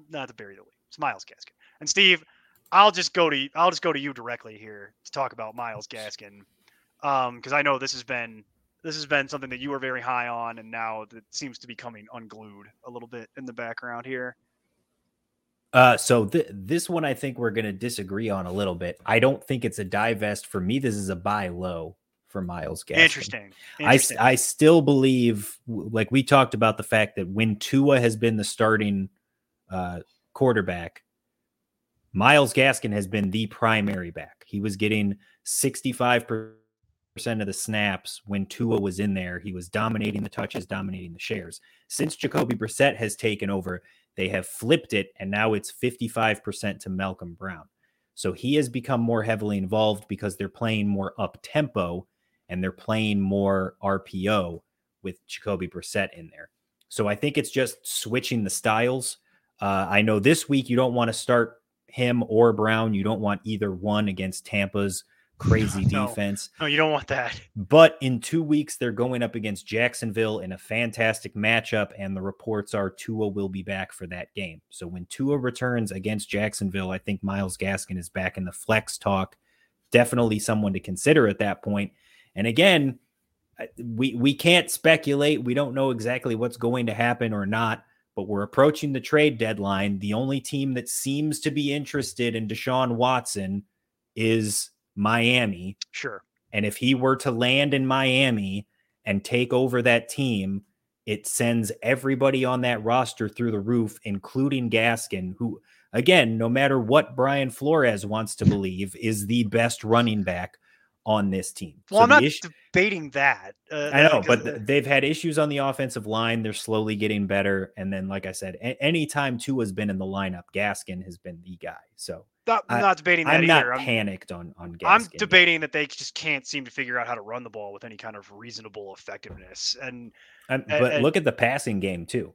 Not to bury the lead. It's Myles Gaskin. And Steve, I'll just go to I'll just go to you directly here to talk about Myles Gaskin, because um, I know this has been this has been something that you were very high on, and now that seems to be coming unglued a little bit in the background here. Uh, so th- this one I think we're going to disagree on a little bit. I don't think it's a divest for me. This is a buy low for Myles Gaskin. Interesting. Interesting. I I still believe, like we talked about the fact that when Tua has been the starting uh, quarterback, Myles Gaskin has been the primary back. He was getting sixty five percent of the snaps when Tua was in there. He was dominating the touches, dominating the shares. Since Jacoby Brissett has taken over, they have flipped it, and now it's 55% to Malcolm Brown. So he has become more heavily involved because they're playing more up tempo and they're playing more RPO with Jacoby Brissett in there. So I think it's just switching the styles. Uh, I know this week you don't want to start him or Brown. You don't want either one against Tampa's crazy no, defense. No, you don't want that. But in two weeks, they're going up against Jacksonville in a fantastic matchup, and the reports are Tua will be back for that game. So when Tua returns against Jacksonville, I think Myles Gaskin is back in the flex talk. Definitely someone to consider at that point. And again, we we can't speculate. We don't know exactly what's going to happen or not. But we're approaching the trade deadline. The only team that seems to be interested in Deshaun Watson is Miami. Sure. And if he were to land in Miami and take over that team, it sends everybody on that roster through the roof, including Gaskin, who, again, no matter what Brian Flores wants to believe, is the best running back on this team. Well, so I'm not issue, debating that. Uh, I know, but the, they've had issues on the offensive line. They're slowly getting better. And then, like I said, a- anytime Tua has been in the lineup, Gaskin has been the guy. So not, I, not debating that I'm either. not I'm, panicked on on. Gaskin I'm debating that they just can't seem to figure out how to run the ball with any kind of reasonable effectiveness. And, and but and, look at the passing game too.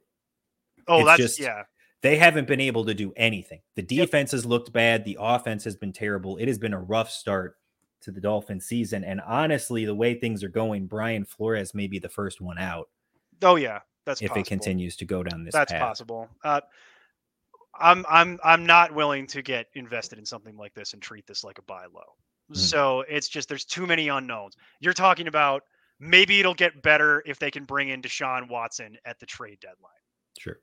Oh, it's that's just, yeah. They haven't been able to do anything. The defense yep. has looked bad. The offense has been terrible. It has been a rough start to the Dolphin season. And honestly, the way things are going, Brian Flores may be the first one out. Oh yeah, that's if possible. it continues to go down this. That's path. possible. Uh, I'm I'm I'm not willing to get invested in something like this and treat this like a buy low. Mm. So it's just there's too many unknowns. You're talking about maybe it'll get better if they can bring in Deshaun Watson at the trade deadline. Sure.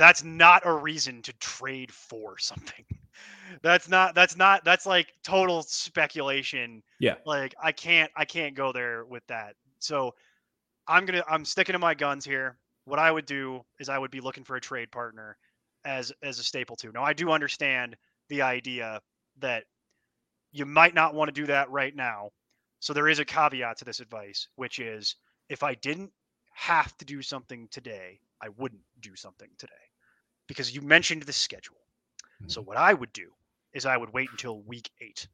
That's not a reason to trade for something. That's not that's not that's like total speculation. Yeah. Like I can't I can't go there with that. So I'm gonna I'm sticking to my guns here. What I would do is I would be looking for a trade partner as as a staple too. Now I do understand the idea that you might not want to do that right now. So there is a caveat to this advice, which is if I didn't have to do something today, I wouldn't do something today. Because you mentioned the schedule. Mm-hmm. So what I would do is I would wait until week 8.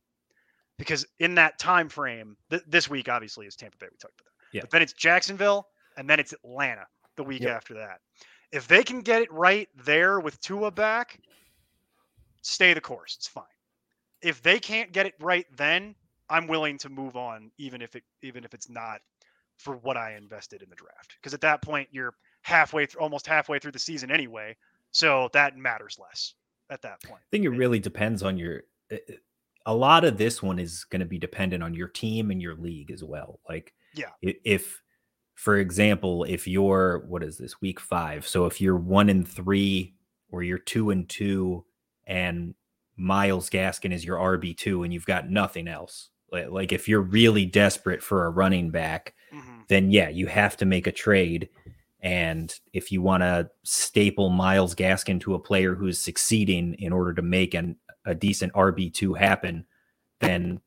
Because in that time frame, th- this week obviously is Tampa Bay we talked about that. Yeah. But then it's Jacksonville and then it's Atlanta the week yep. after that. If they can get it right there with Tua back, stay the course. It's fine. If they can't get it right then, I'm willing to move on, even if it even if it's not for what I invested in the draft. Because at that point, you're halfway through, almost halfway through the season anyway, so that matters less at that point. I think it really depends on your. Eh, eh, a lot of this one is going to be dependent on your team and your league as well. Like, yeah, if for example, if you're what is this week five? So if you're one and three or you're two and two and Myles Gaskin is your RB two and you've got nothing else. Like if you're really desperate for a running back, mm-hmm. then yeah, you have to make a trade. And if you want to staple Myles Gaskin to a player who's succeeding in order to make an, a decent RB two happen, then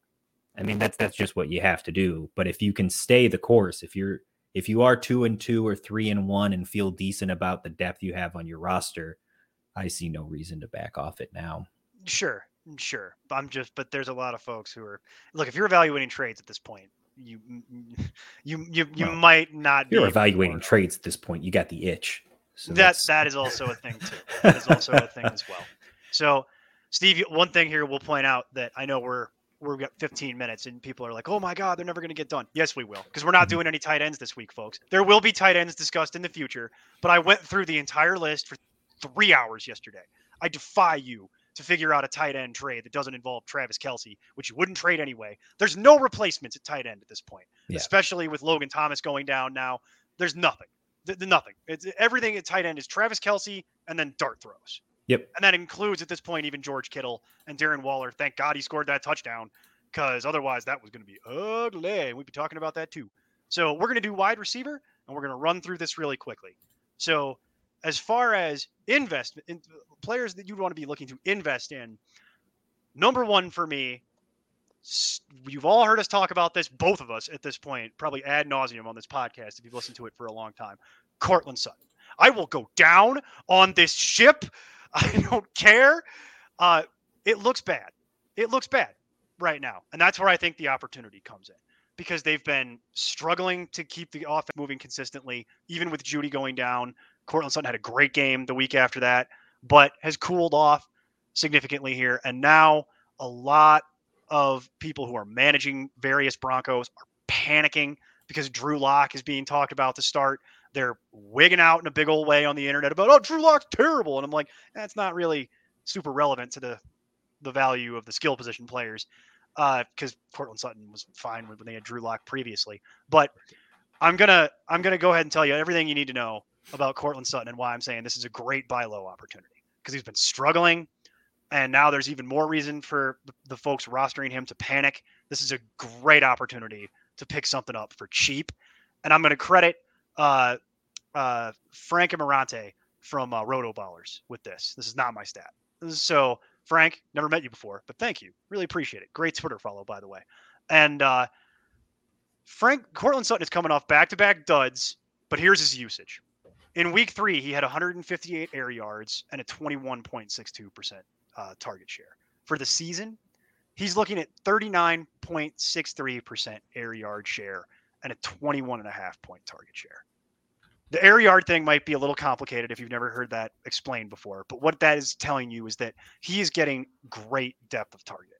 I mean that's that's just what you have to do. But if you can stay the course, if you're if you are two and two or three and one and feel decent about the depth you have on your roster, I see no reason to back off it now. Sure, sure. I'm just, but there's a lot of folks who are look. If you're evaluating trades at this point, you you you you well, might not. You're evaluating trades at this point. You got the itch. So that that is also a thing too. That is also a thing as well. So, Steve, one thing here we'll point out that I know we're we've got 15 minutes and people are like, oh my God, they're never going to get done. Yes, we will, because we're not mm-hmm. doing any tight ends this week, folks. There will be tight ends discussed in the future, but I went through the entire list for three hours yesterday. I defy you to figure out a tight end trade that doesn't involve Travis Kelce, which you wouldn't trade anyway. There's no replacements at tight end at this point, yeah. especially with Logan Thomas going down now. There's nothing. The nothing. It's everything at tight end is Travis Kelce and then dart throws. Yep. And that includes at this point even George Kittle and Darren Waller. Thank God he scored that touchdown because otherwise that was going to be ugly. We'd be talking about that too. So we're going to do wide receiver and we're going to run through this really quickly. So as far as investment in players that you'd want to be looking to invest in, number one for me, you've all heard us talk about this, both of us at this point, probably ad nauseum on this podcast if you've listened to it for a long time. Courtland Sutton. I will go down on this ship. I don't care. Uh, it looks bad. It looks bad right now. And that's where I think the opportunity comes in because they've been struggling to keep the offense moving consistently, even with Jeudy going down. Courtland Sutton had a great game the week after that, but has cooled off significantly here. And now a lot of people who are managing various Broncos are panicking because Drew Lock is being talked about to start. They're wigging out in a big old way on the internet about, oh, Drew Lock's terrible. And I'm like, that's not really super relevant to the the value of the skill position players because uh, Courtland Sutton was fine when they had Drew Lock previously. But I'm gonna I'm gonna go ahead and tell you everything you need to know about Courtland Sutton and why I'm saying this is a great buy low opportunity because he's been struggling, and now there's even more reason for the, folks rostering him to panic. This is a great opportunity to pick something up for cheap, and I'm going to credit uh, uh, Frank Ammirante from uh, Roto Ballers with this. This is not my stat. So Frank, never met you before, but thank you. Really appreciate it. Great Twitter follow, by the way. And uh, Frank Courtland Sutton is coming off back to back duds, but here's his usage. In week three, he had 158 air yards and a 21.62% uh, target share. For the season, he's looking at 39.63% air yard share and a 21 and a half point target share the air yard thing might be a little complicated if you've never heard that explained before, but what that is telling you is that he is getting great depth of target.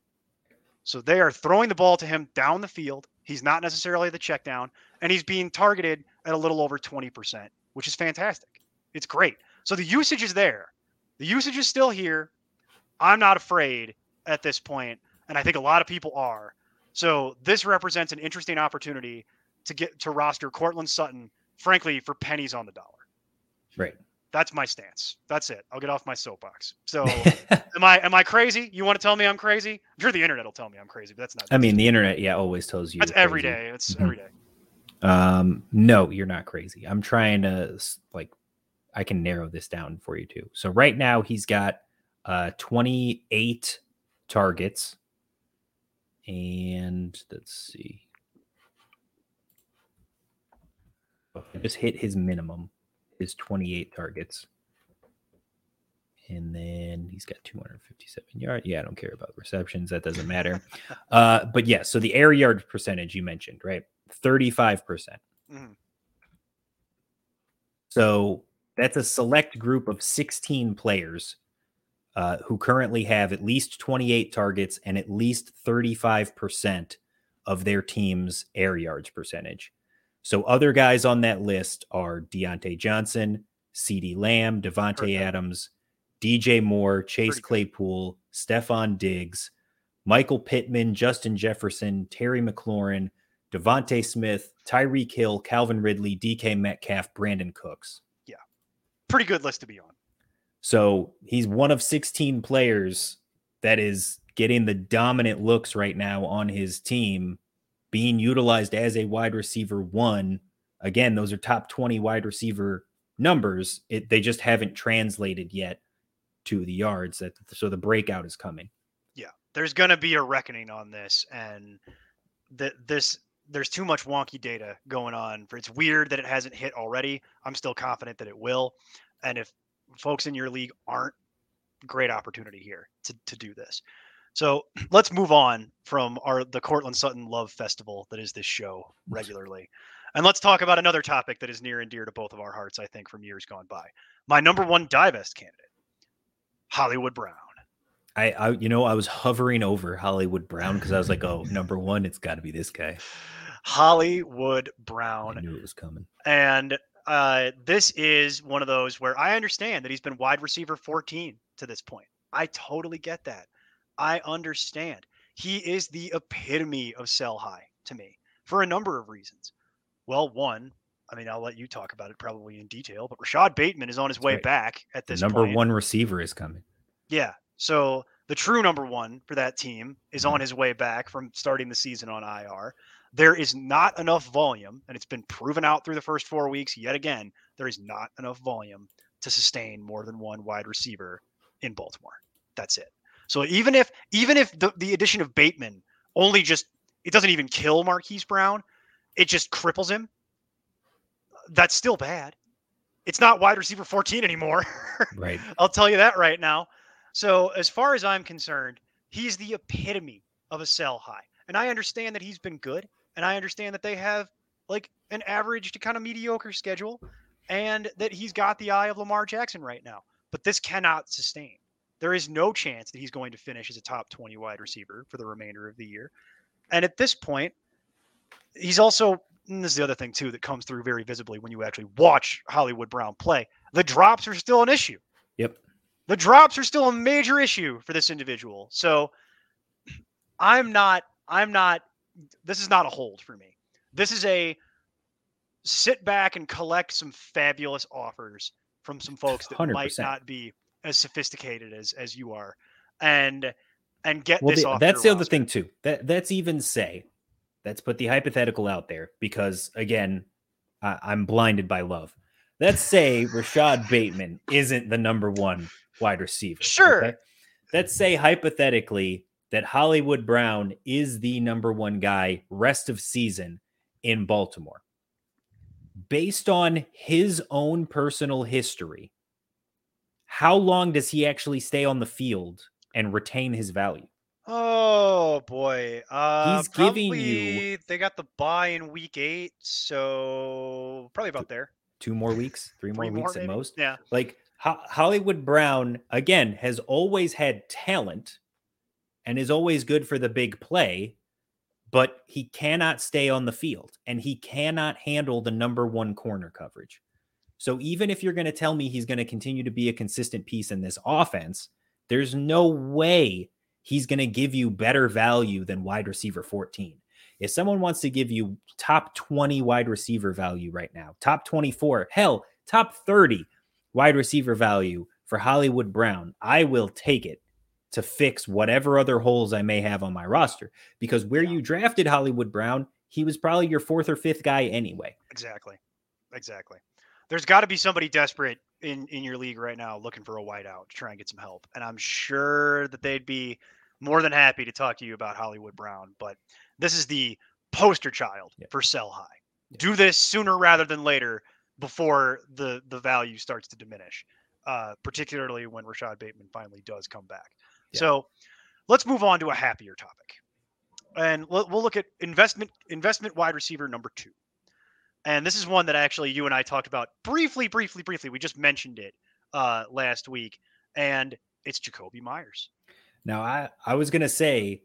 So they are throwing the ball to him down the field. He's not necessarily the check down, and he's being targeted at a little over 20%, which is fantastic. It's great. So the usage is there. The usage is still here. I'm not afraid at this point, and I think a lot of people are. So this represents an interesting opportunity to get to roster Courtland Sutton frankly, for pennies on the dollar. Right. That's my stance. That's it. I'll get off my soapbox. So, am I am I crazy? You want to tell me I'm crazy? I'm sure the internet will tell me I'm crazy, but that's not. I mean, the internet, yeah, always tells you. That's every day. It's mm-hmm. every day. Um, no, you're not crazy. I'm trying to like, I can narrow this down for you too. So right now he's got uh 28 targets, and let's see. I just hit his minimum, his 28 targets. And then he's got 257 yards. Yeah, I don't care about receptions. That doesn't matter. uh, but yeah, so the air yard percentage you mentioned, right? 35%. percent mm hmm So that's a select group of 16 players uh, who currently have at least 28 targets and at least 35% of their team's air yards percentage. So other guys on that list are Diontae Johnson, CeeDee Lamb, Davante Adams, DJ Moore, Chase Claypool, Stefon Diggs, Michael Pittman, Justin Jefferson, Terry McLaurin, DeVonta Smith, Tyreek Hill, Calvin Ridley, DK Metcalf, Brandin Cooks. Yeah. Pretty good list to be on. So he's one of 16 players that is getting the dominant looks right now on his team being utilized as a wide receiver one. Again, those are top 20 wide receiver numbers. It, they just haven't translated yet to the yards. That so the breakout is coming. Yeah, there's going to be a reckoning on this, and that this there's too much wonky data going on. It's weird that it hasn't hit already. I'm still confident that it will, and if folks in your league aren't, great opportunity here to to do this. So let's move on from our the Courtland Sutton Love Festival that is this show regularly. And let's talk about another topic that is near and dear to both of our hearts, I think, from years gone by. My number one divest candidate, Hollywood Brown. I, I you know, I was hovering over Hollywood Brown because I was like, oh, number one, it's got to be this guy. Hollywood Brown. I knew it was coming. And uh, this is one of those where I understand that he's been wide receiver 14 to this point. I totally get that. I understand. He is the epitome of sell high to me for a number of reasons. Well, one, I mean, I'll let you talk about it probably in detail, but Rashod Bateman is on his That's way right. back at this number point. one receiver is coming. Yeah. So the true number one for that team is Mm-hmm. on his way back from starting the season on IR. There is not enough volume, and it's been proven out through the first four weeks yet again. There is not enough volume to sustain more than one wide receiver in Baltimore. That's it. So even if even if the, the addition of Bateman only just it doesn't even kill Marquise Brown, it just cripples him. That's still bad. It's not wide receiver 14 anymore. Right. I'll tell you that right now. So, as far as I'm concerned, he's the epitome of a sell high. And I understand that he's been good. And I understand that they have like an average to kind of mediocre schedule and that he's got the eye of Lamar Jackson right now. But this cannot sustain. There is no chance that he's going to finish as a top 20 wide receiver for the remainder of the year. And at this point, he's also, this is the other thing too that comes through very visibly when you actually watch Hollywood Brown play. The drops are still an issue Yep. The drops are still a major issue for this individual. So I'm not, I'm not, this is not a hold for me. This is a sit back and collect some fabulous offers from some folks that might 100%. not be as sophisticated as as you are and and get Well, this the- off that's the other thing too. That that's even say, let's put the hypothetical out there because again, I, I'm blinded by love. Let's say Rashod Bateman isn't the number one wide receiver. Sure. Let's say hypothetically that Hollywood Brown is the number one guy rest of season in Baltimore. Based on his own personal history, how long does he actually stay on the field and retain his value? Oh boy. Uh He's giving you- they got the buy in week eight, so probably about there. Two more weeks, three more Three weeks at maybe? most. Yeah. Like Ho- Hollywood Brown, again, has always had talent and is always good for the big play, but he cannot stay on the field and he cannot handle the number one corner coverage. So even if you're going to tell me he's going to continue to be a consistent piece in this offense, there's no way he's going to give you better value than wide receiver 14. If someone wants to give you top 20 wide receiver value right now, top 24, hell, top 30 wide receiver value for Hollywood Brown, I will take it to fix whatever other holes I may have on my roster. Because where Yeah. you drafted Hollywood Brown, he was probably your fourth or fifth guy anyway. Exactly. Exactly. There's got to be somebody desperate in in your league right now looking for a whiteout to try and get some help. And I'm sure that they'd be more than happy to talk to you about Hollywood Brown, but this is the poster child Yeah. for sell high. Yeah. Do this sooner rather than later before the the value starts to diminish. Uh, particularly when Rashod Bateman finally does come back. Yeah. So let's move on to a happier topic. And we'll we'll look at investment investment wide receiver number two. And this is one that actually you and I talked about briefly, briefly, briefly. We just mentioned it uh, last week, and it's Jakobi Meyers. Now, I, I was going to say,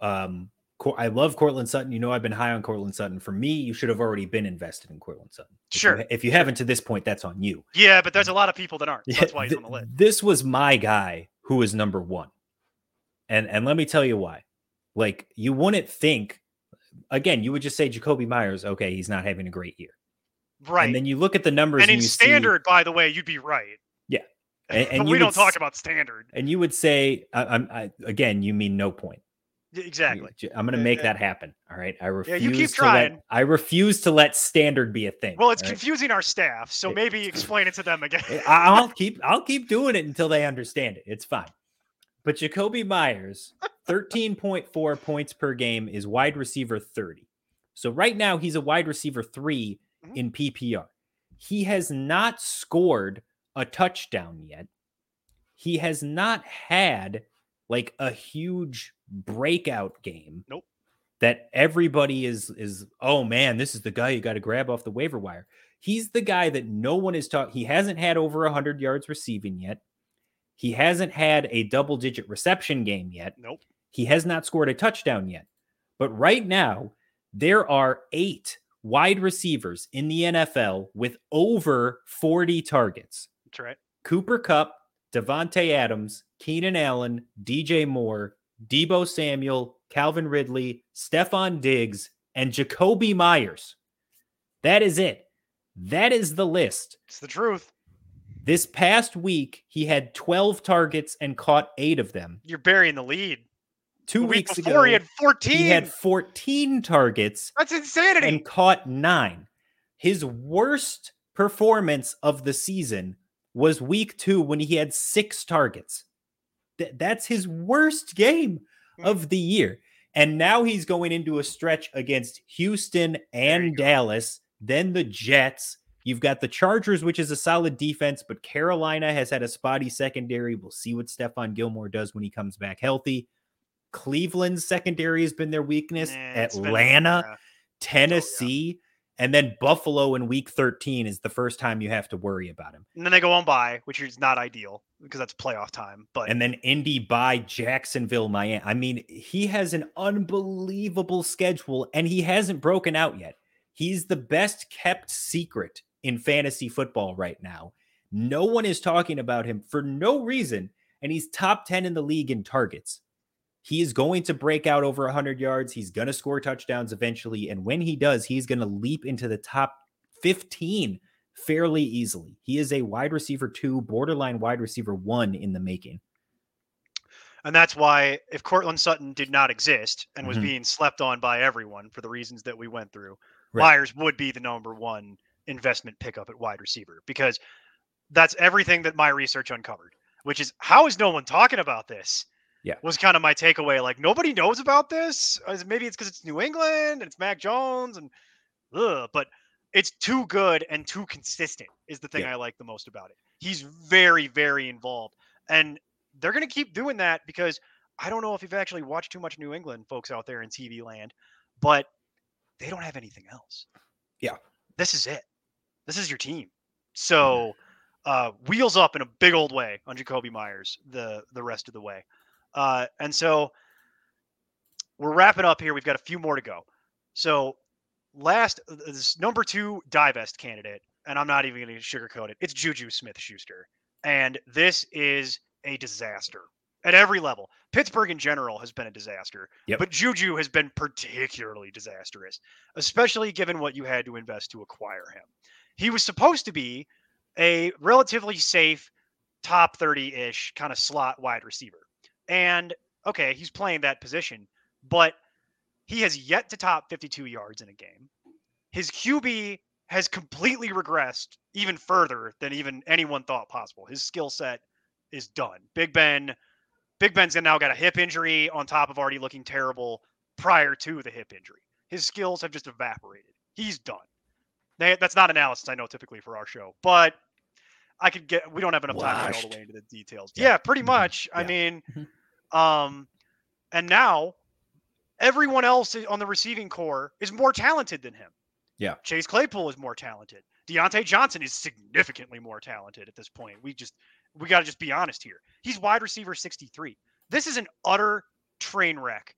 um, I love Courtland Sutton. You know, I've been high on Courtland Sutton. For me, you should have already been invested in Courtland Sutton. If Sure, ha- if you haven't to this point, that's on you. Yeah, but there's a um, lot of people that aren't. So that's why he's on the list. This was my guy who was number one. And and let me tell you why. Like you wouldn't think again, you would just say Jakobi Meyers, okay, he's not having a great year. Right. And then you look at the numbers And and, in you see- standard, by the way, you'd be right. Yeah. And- and but you we don't would talk s- about standard. and you would say I, I'm I, again, you mean no point. Exactly. I'm going to make uh, that happen. All right. I refuse you keep to trying. let I refuse to let standard be a thing. Well, it's right? confusing our staff, so maybe explain it to them again. I'll keep I'll keep doing it until they understand it. It's fine. But Jakobi Meyers, 13.4 points per game is wide receiver 30. So right now he's a wide receiver 3 Mhm. in PPR. He has not scored a touchdown yet. He has not had like a huge breakout game. Nope. That everybody is is oh man, this is the guy you got to grab off the waiver wire. He's the guy that no one is talking. He hasn't had over 100 yards receiving yet. He hasn't had a double digit reception game yet. Nope. He has not scored a touchdown yet. But right now, there are eight wide receivers in the NFL with over 40 targets. That's right. Cooper Kupp, Davante Adams, Keenan Allen, DJ Moore, Deebo Samuel, Calvin Ridley, Stefon Diggs, and Jakobi Meyers. That is it. That is the list. It's the truth. This past week, he had 12 targets and caught eight of them. You're burying the lead. Two week weeks before ago, he had 14. he had 14 targets That's insanity. and caught nine. His worst performance of the season was week two when he had six targets. Th- that's his worst game of the year. And now he's going into a stretch against Houston and. Dallas, then the Jets. You've got the Chargers, which is a solid defense, but Carolina has had a spotty secondary. We'll see what Stephon Gilmore does when he comes back healthy. Cleveland's secondary has been their weakness. It's been- Atlanta, yeah. Tennessee, and oh, then Buffalo in week 13 is the first time you have to worry about him. And then they go on by, which is not ideal because that's playoff time. But And then Indy by Jacksonville, Miami. I mean, he has an unbelievable schedule and he hasn't broken out yet. He's the best kept secret in fantasy football right now. No one is talking about him for no reason, and he's top 10 in the league in targets. He is going to break out over 100 yards. He's going to score touchdowns eventually. And when he does, he's going to leap into the top 15 fairly easily. He is a wide receiver two, borderline wide receiver one in the making. and that's why if Courtland Sutton did not exist and was Mhm. being slept on by everyone for the reasons that we went through, Right. Meyers would be the number one investment pickup at wide receiver because that's everything that my research uncovered. Which is how is no one talking about this? Yeah. was kind of my takeaway. Like nobody knows about this. Maybe it's because it's New England and it's Mac Jones and ugh, but it's too good and too consistent is the thing Yeah. I like the most about it. He's very, very involved. And they're gonna keep doing that because I don't know if you've actually watched too much New England folks out there in TV land, but they don't have anything else. Yeah. This is it. This is your team. So uh wheels up in a big old way on Jakobi Meyers the the rest of the way. Uh and so we're wrapping up here. We've got a few more to go. So last uh, this number two divest candidate, and I'm not even going to sugarcoat it. It's Juju Smith Schuster, and this is a disaster at every level. Pittsburgh in general has been a disaster, Yep. but Juju has been particularly disastrous, especially given what you had to invest to acquire him. He was supposed to be a relatively safe top 30-ish kind of slot wide receiver. And okay, he's playing that position, but he has yet to top 52 yards in a game. His QB has completely regressed even further than even anyone thought possible. His skill set is done. Big Ben, Big Ben's now got a hip injury on top of already looking terrible prior to the hip injury. His skills have just evaporated. He's done. They, that's not analysis I know typically for our show, but I could get. We don't have enough time to get all the way into the details. Yeah. Yeah, pretty Mhm. much. I mean, um, and now everyone else on the receiving corps is more talented than him. Yeah. Chase Claypool is more talented. Diontae Johnson is significantly more talented at this point. We just we got to just be honest here. He's wide receiver 63. This is an utter train wreck.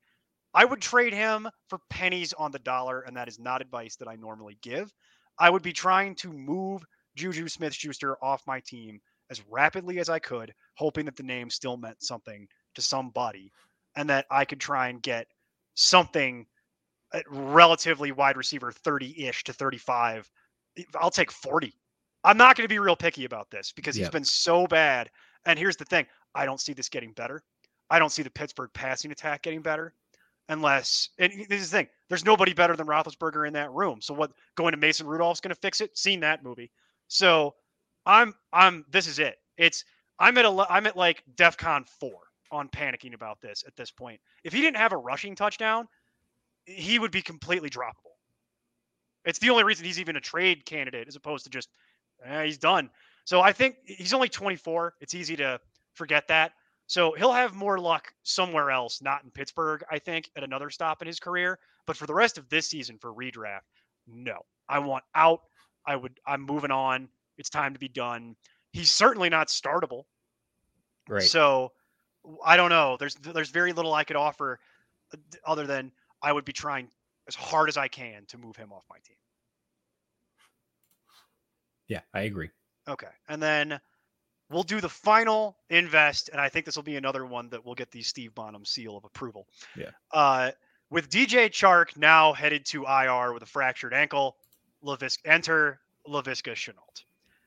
I would trade him for pennies on the dollar, and that is not advice that I normally give. I would be trying to move Juju Smith Schuster off my team as rapidly as I could, hoping that the name still meant something to somebody and that I could try and get something at relatively wide receiver 30 ish to 35. I'll take 40. I'm not going to be real picky about this because he's Yep. been so bad. And here's the thing I don't see this getting better. I don't see the Pittsburgh passing attack getting better unless, and this is the thing there's nobody better than Roethlisberger in that room. So what going to Mason Rudolph's going to fix it? Seen that movie. So I'm, I'm, this is it. It's, I'm at a, I'm at like DEFCON four on panicking about this at this point. If he didn't have a rushing touchdown, he would be completely droppable. It's the only reason he's even a trade candidate as opposed to just eh, he's done. So I think he's only 24. It's easy to forget that. So he'll have more luck somewhere else, not in Pittsburgh, I think, at another stop in his career. But for the rest of this season for redraft, no. I want out. I would I'm moving on. It's time to be done. He's certainly not startable. Right. So I don't know. There's there's very little I could offer uh, other than I would be trying as hard as I can to move him off my team. yeah, I agree. Okay. And then we'll do the final invest, and I think this will be another one that will get the Steve Bonham seal of approval. Yeah. Uh, with DJ Chark now headed to IR with a fractured ankle, Laviska enter Laviska Shenault.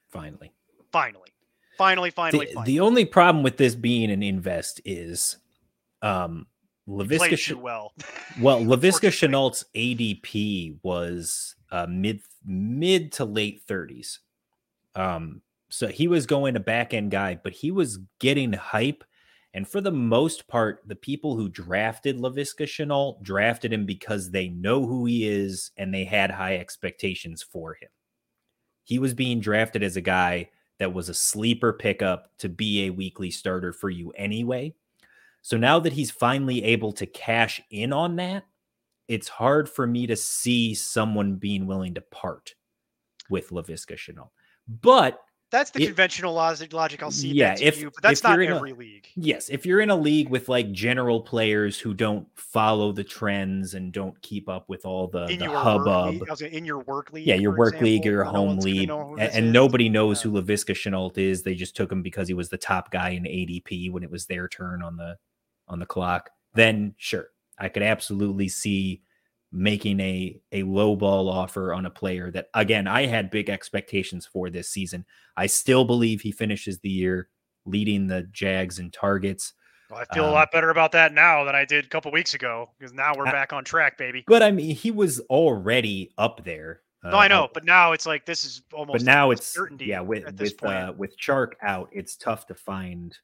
Finally. Finally. Finally, finally, the, finally. the only problem with this being an invest is um He played Laviska Sh- well. well Laviska Shenault's ADP was uh mid mid to late 30s. Um so he was going a back end guy, but he was getting hype and for the most part the people who drafted Laviska Shenault drafted him because they know who he is and they had high expectations for him. He was being drafted as a guy that was a sleeper pickup to be a weekly starter for you anyway. So now that he's finally able to cash in on that, it's hard for me to see someone being willing to part with Laviska Shenault. But That's the It- conventional logic, logic I'll see Yeah, if- you, but that's if not you're a- every league. yes, if you're in a league with like general players who don't follow the trends and don't keep up with all the, In the hubbub, league, in your work league, yeah, your work league or your home gonna league, know who a- this and nobody knows Yeah. who Laviska Shenault is. They just took him because he was the top guy in ADP when it was their turn on the on the clock. Then sure, I could absolutely see making a a low ball offer on a player that again I had big expectations for this season. I still believe he finishes the year leading the Jags in targets. Well, I feel a Um, lot better about that now than I did a couple weeks ago because now we're I- back on track, baby. But I mean, he was already up there. No, uh, I know, but now it's like this is almost. but now it's certainty. yeah with with uh with Chark out, it's tough to find.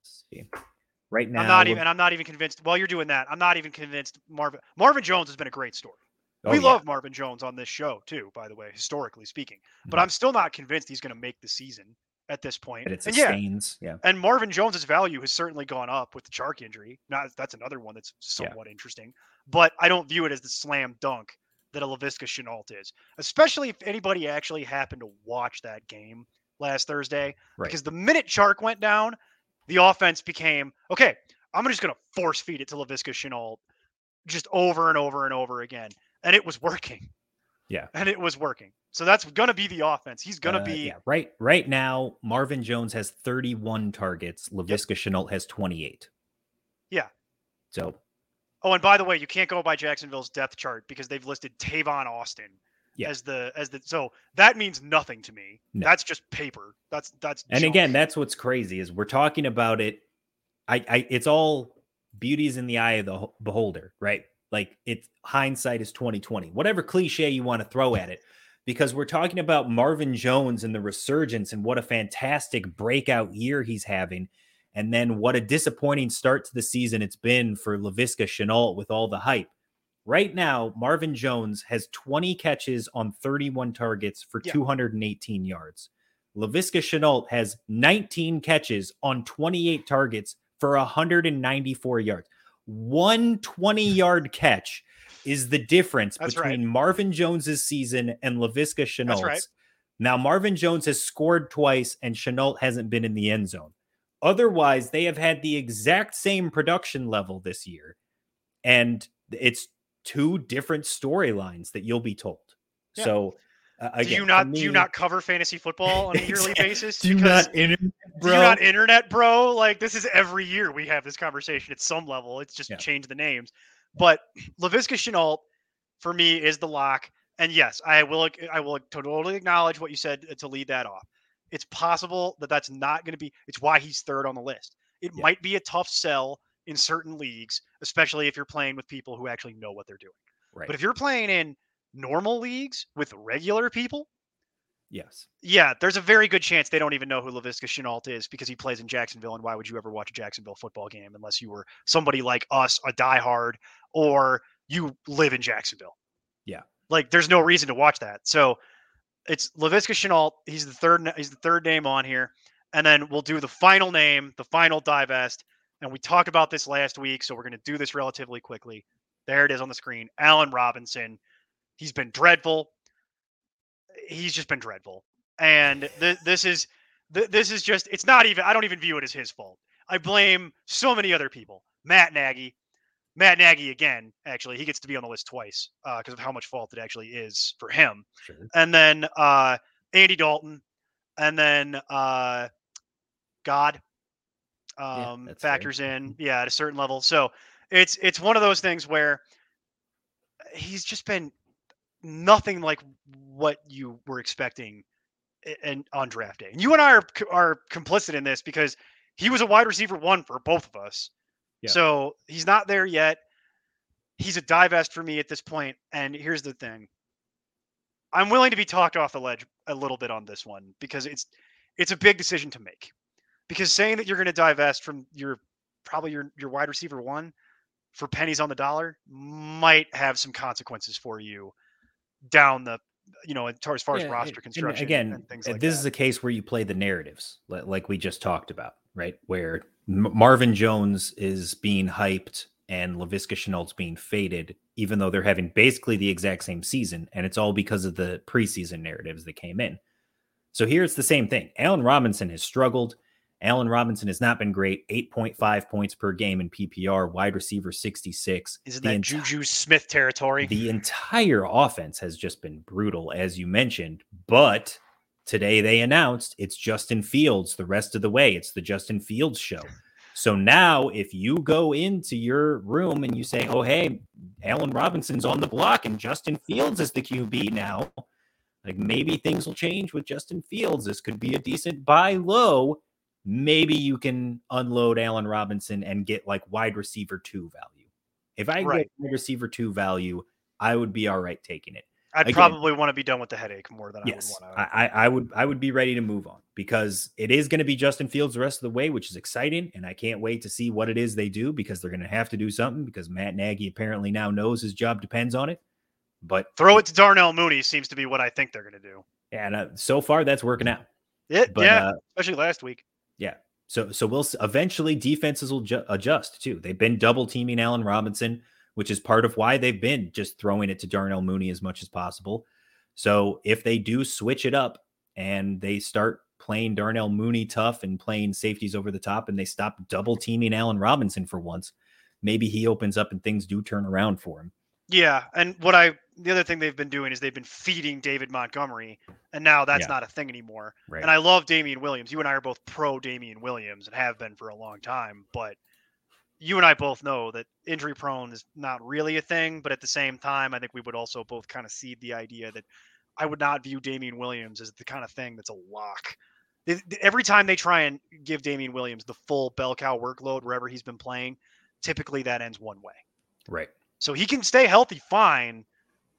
let's see. Right now, I'm not even. I'm not even convinced. While you're doing that, I'm not even convinced. Marvin Marvin Jones has been a great story. oh, we yeah, love Marvin Jones on this show too, by the way, historically speaking. But Mhm. I'm still not convinced he's going to make the season at this point. that it And yeah. Yeah, and Marvin Jones's value has certainly gone up with the Chark injury. Not that's another one that's Yeah. somewhat interesting, but I don't view it as the slam dunk that a Laviska Shenault is, especially if anybody actually happened to watch that game last Thursday. Right. Because the minute Chark went down, the offense became okay. I'm just going to force feed it to Laviska Shenault just over and over and over again, and it was working. Yeah. and it was working. So that's going to be the offense. He's going to Uh, be yeah. Right, right now, Marvin Jones has 31 targets. Laviska Shenault has 28. Yeah. So Oh, and by the way, you can't go by Jacksonville's depth chart because they've listed Tavon Austin Yeah. as the as the so that means nothing to me. No. That's just paper. That's that's and junk. again, that's what's crazy is we're talking about it. I, I, it's all beauty's in the eye of the beholder, right? Like it's hindsight is twenty twenty. Whatever cliche you want to throw at it, because we're talking about Marvin Jones and the resurgence and what a fantastic breakout year he's having, and then what a disappointing start to the season it's been for Laviska Shenault with all the hype. Right now, Marvin Jones has 20 catches on 31 targets for Yeah. 218 yards. Laviska Shenault has 19 catches on 28 targets for 194 yards. One 20 yard catch is the difference That's right. between Marvin Jones's season and Laviska Shenault's. right. Now, Marvin Jones has scored twice and Shenault hasn't been in the end zone. Otherwise, they have had the exact same production level this year. And it's two different storylines that you'll be told. Yeah. So, uh, do you not do you not cover fantasy football on a yearly basis? do you Because not internet, do bro? you not internet, bro? Like this is every year we have this conversation at some level. It's just Yeah. changed the names. But Laviska Shenault for me is the lock. And yes, I will I will totally acknowledge what you said uh, to lead that off. It's possible that that's not going to be. It's why he's third on the list. It Yeah. might be a tough sell in certain leagues, especially if you're playing with people who actually know what they're doing. right. But if you're playing in normal leagues with regular people, yes. yeah, there's a very good chance they don't even know who Laviska Shenault is because he plays in Jacksonville. And why would you ever watch a Jacksonville football game unless you were somebody like us, a diehard, or you live in Jacksonville? Yeah. Like there's no reason to watch that. So it's Laviska Shenault. He's the third. He's the third name on here, and then we'll do the final name, the final divest. And we talked about this last week, so we're going to do this relatively quickly. There it is on the screen. Allen Robinson. He's been dreadful. He's just been dreadful. And th- this is th- this is just it's not even I don't even view it as his fault. I blame so many other people. Matt Nagy. Matt Nagy again, actually, he gets to be on the list twice because of how much fault it actually is for him Sure. and then uh, Andy Dalton, and then uh, God um, fair. factors in, yeah, at a certain level. So it's it's one of those things where he's just been nothing like what you were expecting and on draft day. And you and I are are complicit in this because he was a wide receiver one for both of us. Yeah. So he's not there yet. He's a divest for me at this point. And here's the thing. I'm willing to be talked off the ledge a little bit on this one because it's it's a big decision to make. Because saying that you're going to divest from your probably your your wide receiver one for pennies on the dollar might have some consequences for you down the you know as far as, far as Yeah, roster construction again and things uh, like this that. is a case where you play the narratives like we just talked about right? Where M- marvin jones is being hyped and Laviska Shenault's being faded even though they're having basically the exact same season and it's all because of the preseason narratives that came in. So here it's the same thing. Allen robinson has struggled allen robinson has not been great 8.5 points per game in ppr wide receiver 66 Isn't The that enti- Juju Smith territory? the entire offense has just been brutal, as you mentioned. But today they announced it's Justin Fields the rest of the way. It's the Justin Fields show. So now, if you go into your room and you say, "Oh, hey, Allen Robinson's on the block and Justin Fields is the QB now," like maybe things will change with Justin Fields. This could be a decent buy low. Maybe you can unload Allen Robinson and get like wide receiver two value. If I Right. get wide receiver two value, I would be all right taking it. I'd again- probably want to be done with the headache more than Yes, I would want to. I, I, would I would be ready to move on because it is going to be Justin Fields the rest of the way, which is exciting, and I can't wait to see what it is they do because they're going to have to do something because Matt Nagy apparently now knows his job depends on it. But Throw it to Darnell Mooney seems to be what I think they're going to do. and uh, so far that's working out. It, But yeah, uh, especially last week. So so we'll eventually defenses will ju- adjust too. They've been double teaming Allen Robinson, which is part of why they've been just throwing it to Darnell Mooney as much as possible. So if they do switch it up and they start playing Darnell Mooney tough and playing safeties over the top and they stop double teaming Allen Robinson for once, maybe he opens up and things do turn around for him. Yeah, and what I the other thing they've been doing is they've been feeding David Montgomery, and now that's Yeah. not a thing anymore. Right. And I love Damien Williams. You and I are both pro Damien Williams and have been for a long time, but you and I both know that injury prone is not really a thing, but at the same time, I think we would also both kind of see the idea that I would not view Damien Williams as the kind of thing that's a lock. Every time they try and give Damien Williams the full bell cow workload wherever he's been playing, typically that ends one way. right. So he can stay healthy fine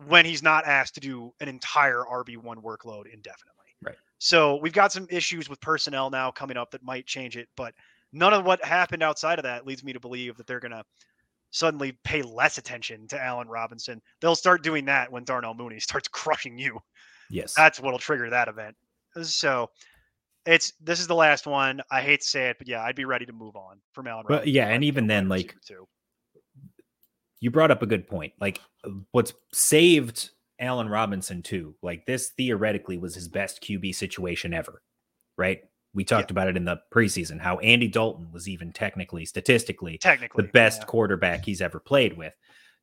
when he's not asked to do an entire RB1 workload indefinitely. Right. So we've got some issues with personnel now coming up that might change it, but none of what happened outside of that leads me to believe that they're going to suddenly pay less attention to Allen Robinson. They'll start doing that when Darnell Mooney starts crushing you. Yes. That's what'll trigger that event. So it's this is the last one. I hate to say it, but yeah, I'd be ready to move on from Allen But Robinson. yeah, and even then, like, too. You brought up a good point. Like what's saved Allen Robinson too. Like this theoretically was his best QB situation ever, right? We talked about it in the preseason how Andy Dalton was even technically, statistically, technically the best yeah. quarterback he's ever played with.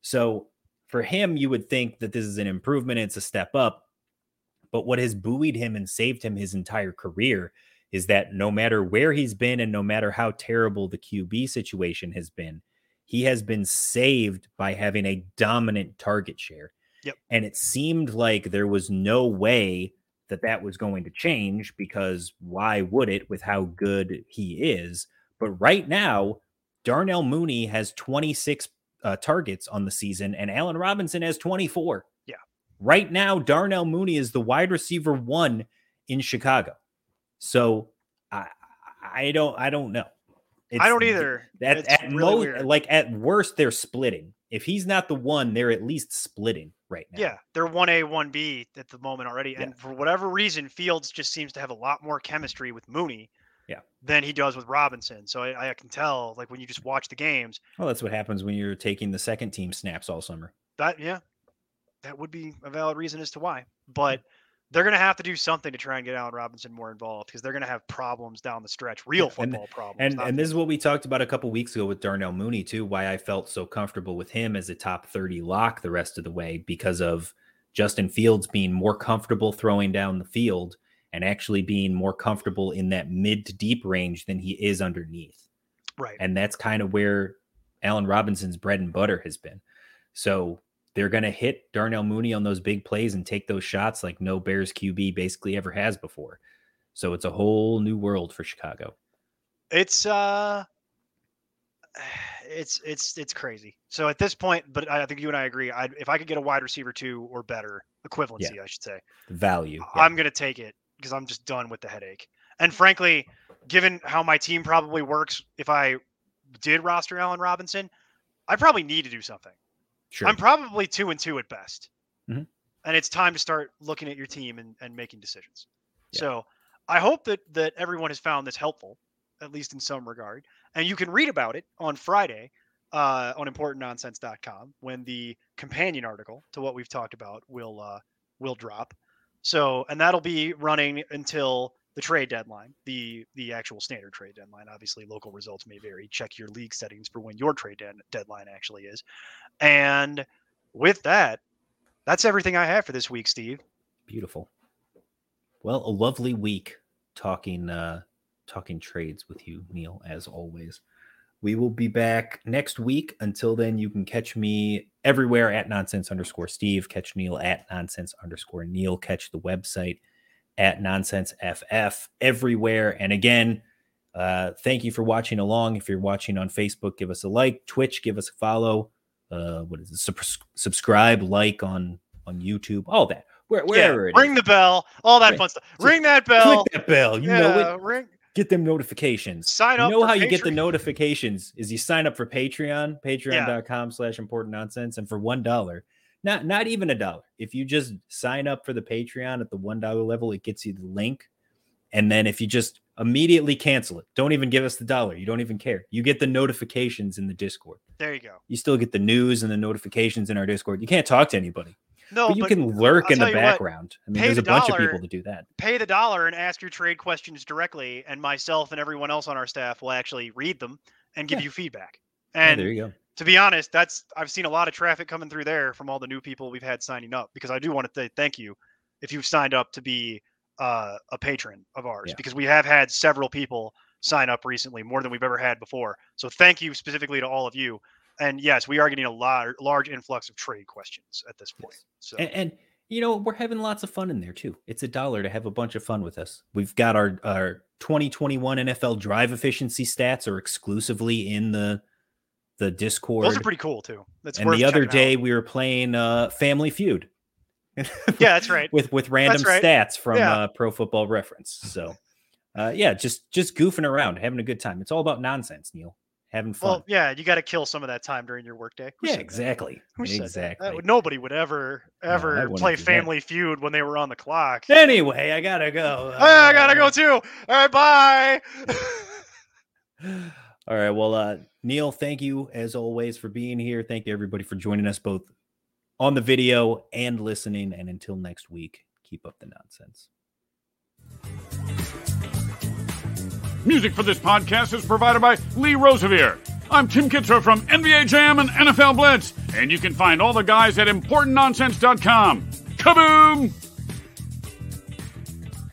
So for him, you would think that this is an improvement, it's a step up. But what has buoyed him and saved him his entire career is that no matter where he's been and no matter how terrible the QB situation has been, he has been saved by having a dominant target share. Yep. And it seemed like there was no way that that was going to change because why would it with how good he is? But right now, Darnell Mooney has 26 uh, targets on the season and Allen Robinson has 24. Yeah. Right now, Darnell Mooney is the wide receiver one in Chicago. So I I don't I don't know. I don't either. At, It's at really most, weird. like at worst, they're splitting. If he's not the one, they're at least splitting right now. Yeah, they're one A, one B at the moment already, Yeah. and for whatever reason, Fields just seems to have a lot more chemistry with Mooney, Yeah. than he does with Robinson. So I, I can tell, like when you just watch the games, Well, that's what happens when you're taking the second team snaps all summer. that yeah, that would be a valid reason as to why. But they're going to have to do something to try and get Allen Robinson more involved because they're going to have problems down the stretch, real Yeah, and- football problems. And and this is what we talked about a couple weeks ago with Darnell Mooney too. Why I felt so comfortable with him as a top thirty lock the rest of the way because of Justin Fields being more comfortable throwing down the field and actually being more comfortable in that mid to deep range than he is underneath. Right. And that's kind of where Allen Robinson's bread and butter has been. So they're going to hit Darnell Mooney on those big plays and take those shots like no Bears QB basically ever has before. So it's a whole new world for Chicago. It's uh it's it's it's crazy. So at this point, but I think you and I agree. I if I could get a wide receiver two or better equivalency, yeah. I should say, value. Yeah. I'm going to take it because I'm just done with the headache. And frankly, given how my team probably works, if I did roster Allen Robinson, I probably need to do something. Sure. I'm probably two and two at best. Mm-hmm. And it's time to start looking at your team and, and making decisions. Yeah. So I hope that that everyone has found this helpful, at least in some regard. And you can read about it on Friday uh, on importantnonsense.com when the companion article to what we've talked about will uh, will drop. So, and that'll be running until the trade deadline, the the actual standard trade deadline. Obviously, local results may vary. Check your league settings for when your trade de- deadline actually is. And with that, that's everything I have for this week, Steve. Beautiful. Well, a lovely week talking uh talking trades with you, Neil, as always. We will be back next week. Until then, you can catch me everywhere at nonsense underscore Steve. Catch Neil at nonsense underscore Neil. Catch the website at nonsense FF everywhere. And again, uh, thank you for watching along. If you're watching on Facebook, give us a like. Twitch, give us a follow. Uh, what is it? Sub- subscribe, like on on YouTube, all that. Where, wherever yeah, ring the bell, all that ring, fun stuff. Ring that bell. Click that bell. You yeah, know it. Ring, get them notifications. Sign up. You know how Patreon. you get the notifications is you sign up for Patreon, patreon.com slash important nonsense. And for one dollar, not not even a dollar. If you just sign up for the Patreon at the one dollar level, it gets you the link. And then if you just immediately cancel it, don't even give us the dollar. You don't even care. You get the notifications in the Discord. There you go. You still get the news and the notifications in our Discord. You can't talk to anybody. No, but you but can lurk in the background. What, I mean, there's a bunch dollar, of people to do that. Pay the dollar and ask your trade questions directly, and myself and everyone else on our staff will actually read them and give yeah. you feedback. And yeah, there you go. To be honest, that's I've seen a lot of traffic coming through there from all the new people we've had signing up because I do want to say thank you if you've signed up to be uh, a patron of ours yeah. because we have had several people sign up recently, more than we've ever had before. So thank you specifically to all of you and yes, we are getting a large, large influx of trade questions at this point. So. And, and, you know, we're having lots of fun in there too. It's a dollar to have a bunch of fun with us. We've got our our 2021 NFL drive efficiency stats are exclusively in the the Discord. Those are pretty cool too. That's and the other day out. we were playing uh, Family Feud. yeah, that's right. with with random right. stats from yeah. uh, Pro Football Reference. So, uh, yeah, just just goofing around, having a good time. It's all about nonsense, Neil having fun. Well, yeah, you got to kill some of that time during your workday. Yeah, exactly. Exactly. That? nobody would ever ever no, play Family that. Feud when they were on the clock. Anyway, I gotta go. Uh, I gotta go too. All right, bye. All right. Well, uh, Neil, thank you as always for being here. Thank you everybody for joining us both on the video and listening. And until next week, keep up the nonsense. Music for this podcast is provided by Lee Rosevere. I'm Tim Kitzrow from NBA Jam and NFL Blitz, and you can find all the guys at ImportantNonsense.com. Kaboom!